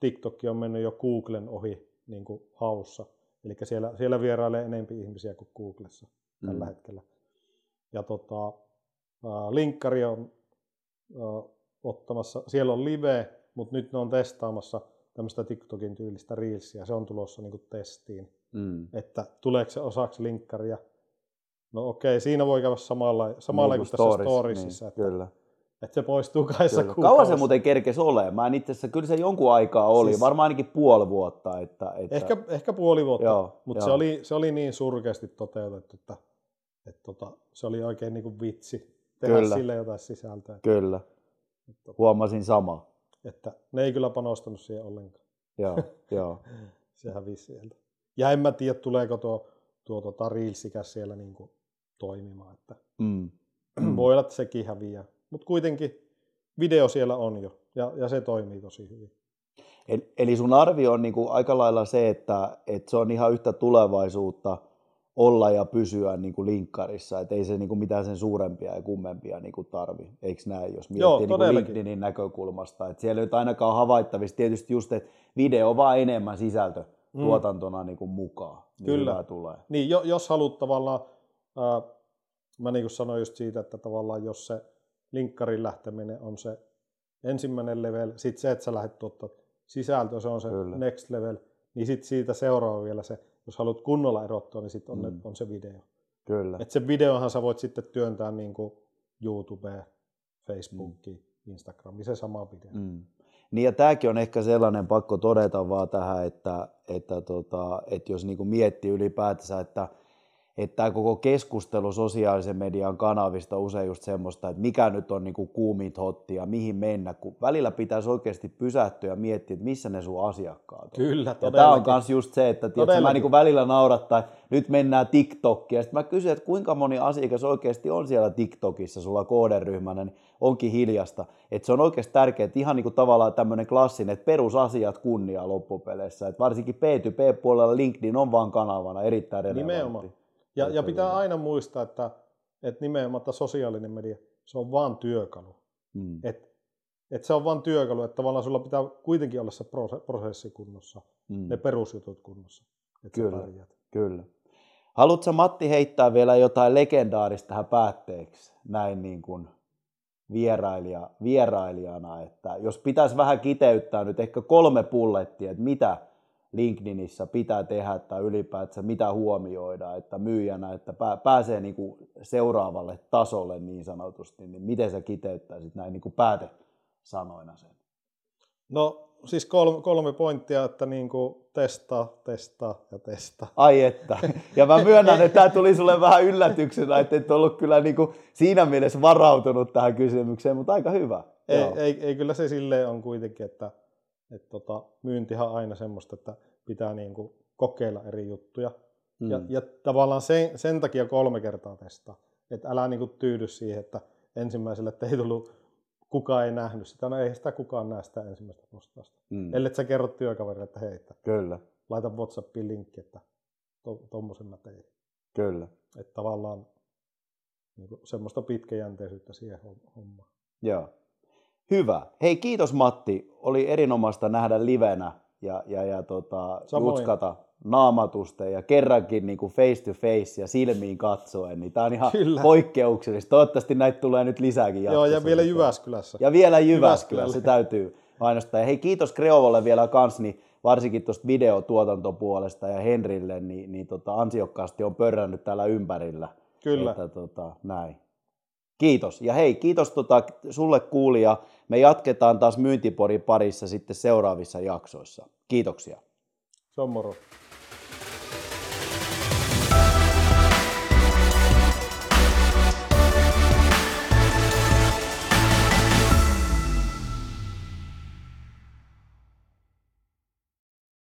TikTok on mennyt jo Googlen ohi niin kuin haussa. Eli siellä, siellä vierailee enempi ihmisiä kuin Googlessa mm. tällä hetkellä. Ja tota, linkkari on ottamassa. Siellä on live, mutta nyt ne on testaamassa tämmöistä TikTokin tyylistä reelsia. Se on tulossa niin kuin testiin. Mm. Että tuleeko se osaksi linkkaria. No okei, siinä voi käydä samalla, samalla niin kuin, kuin tässä storiesissa. Niin, että, kyllä. Että se poistuu kahdessa kuukaudessa. Kauan se muuten kerkesi ole? Mä en itse kyllä se jonkun aikaa oli, siis, varmaan ainakin puoli vuotta. Että, että... Ehkä, ehkä puoli vuotta, joo, mutta joo. Se, oli, se oli niin surkeasti toteutettu, että, että tota, se oli oikein niin kuin vitsi tehdä kyllä. sille jotain sisältöä. Kyllä, että, huomasin sama. Että ne ei kyllä panostanut siihen ollenkaan. Joo, joo. se hävisi sieltä. Ja en mä tiedä, tuleeko tuo, tuo tota Reelsikäs siellä niin kuin toimimaan. Että mm. Voi olla, että sekin häviää. Mutta kuitenkin video siellä on jo ja, ja se toimii tosi hyvin. Eli sun arvio on niin kuin aika lailla se, että, että se on ihan yhtä tulevaisuutta olla ja pysyä niin kuin linkkarissa, että ei se niin kuin mitään sen suurempia ja kummempia niin kuin tarvi, eikö näin, jos miettii Joo, niin kuin LinkedInin näkökulmasta, että siellä ei nyt ainakaan havaittavissa tietysti just, että video on vaan enemmän sisältö mm. tuotantona niin kuin mukaan. Niin Kyllä, tulee. niin jos haluat tavallaan, äh, mä niin kuin sanoin just siitä, että tavallaan jos se linkkarin lähteminen on se ensimmäinen level, sitten se, että sä lähdet tuottaa sisältöä, se on se Kyllä. next level, niin sitten siitä seuraava vielä se, jos haluat kunnolla erottua, niin sitten on, mm. on se video. Kyllä. Et se videohan sä voit sitten työntää niin kuin YouTubeen, Facebookiin, mm. Instagramiin, se sama video. Mm. Niin ja tämäkin on ehkä sellainen pakko todeta vaan tähän, että, että, tota, että jos niin miettii ylipäätänsä, että – että tämä koko keskustelu sosiaalisen median kanavista on usein just semmoista, että mikä nyt on niin kuumit hotti ja mihin mennä, kun välillä pitäisi oikeasti pysähtyä ja miettiä, että missä ne sun asiakkaat on. Kyllä, Ja tämä on myös just se, että tiedätkö, mä niin välillä naurattaa, että nyt mennään TikTokia, ja sitten mä kysyn, että kuinka moni asiakas oikeasti on siellä TikTokissa sulla kooderyhmänä, niin onkin hiljasta. Että se on oikeasti tärkeää, että ihan niin kuin tavallaan tämmöinen klassinen, että perusasiat kunnia loppupeleissä, että varsinkin P2P-puolella LinkedIn on vaan kanavana erittäin relevantti. Nimenomaan. Ja, ja pitää aina muistaa, että, että nimenomaan sosiaalinen media, se on vain työkalu. Mm. Et, et se on vain työkalu, että tavallaan sulla pitää kuitenkin olla se prosessi kunnossa, mm. ne perusjutut kunnossa. Että kyllä, kyllä. Haluatko Matti heittää vielä jotain legendaarista tähän päätteeksi, näin niin kuin vierailija, vierailijana, että jos pitäisi vähän kiteyttää nyt ehkä kolme pullettia, että mitä LinkedInissä pitää tehdä tai ylipäätään mitä huomioida, että myyjänä, että pääsee niin kuin seuraavalle tasolle niin sanotusti, niin miten sä kiteyttäisit näin niin kuin päätesanoina sen? No siis kolme, kolme pointtia, että niin kuin testaa, testaa ja testaa. Ai että. Ja mä myönnän, että tämä tuli sulle vähän yllätyksenä, että et ollut kyllä niin kuin siinä mielessä varautunut tähän kysymykseen, mutta aika hyvä. Ei, ei, ei kyllä se silleen on kuitenkin, että et tota, myyntihan on aina semmoista, että pitää niin kuin kokeilla eri juttuja. Mm. Ja, ja tavallaan sen, sen takia kolme kertaa testaa. Että älä niin kuin tyydy siihen, että ensimmäiselle että ei tullut, kukaan ei nähnyt sitä. No ei sitä kukaan näe sitä ensimmäistä postausta. Mm. Ellei sä kerrot työkaverille, että hei, että Kyllä. laita WhatsAppiin linkki, että tuommoisen to, mä tein. Kyllä. Että tavallaan niin kuin semmoista pitkäjänteisyyttä siihen hommaan. Joo. Hyvä. Hei, kiitos Matti. Oli erinomaista nähdä livenä ja, ja, ja tota, jutskata naamatusten ja kerrankin niin kuin face to face ja silmiin katsoen, niin tämä on ihan Kyllä. poikkeuksellista. Toivottavasti näitä tulee nyt lisääkin jatkossa. Joo, ja vielä Jyväskylässä. Ja vielä Jyväskylässä, se täytyy mainostaa. Ja hei, kiitos Kreovolle vielä kans, niin varsinkin tuosta videotuotantopuolesta ja Henrille, niin, niin tota, ansiokkaasti on pörrännyt täällä ympärillä. Kyllä. Että, tota, näin. Kiitos. Ja hei, kiitos tota, sulle kuulija. Me jatketaan taas myyntiporin parissa sitten seuraavissa jaksoissa. Kiitoksia. Se on moro.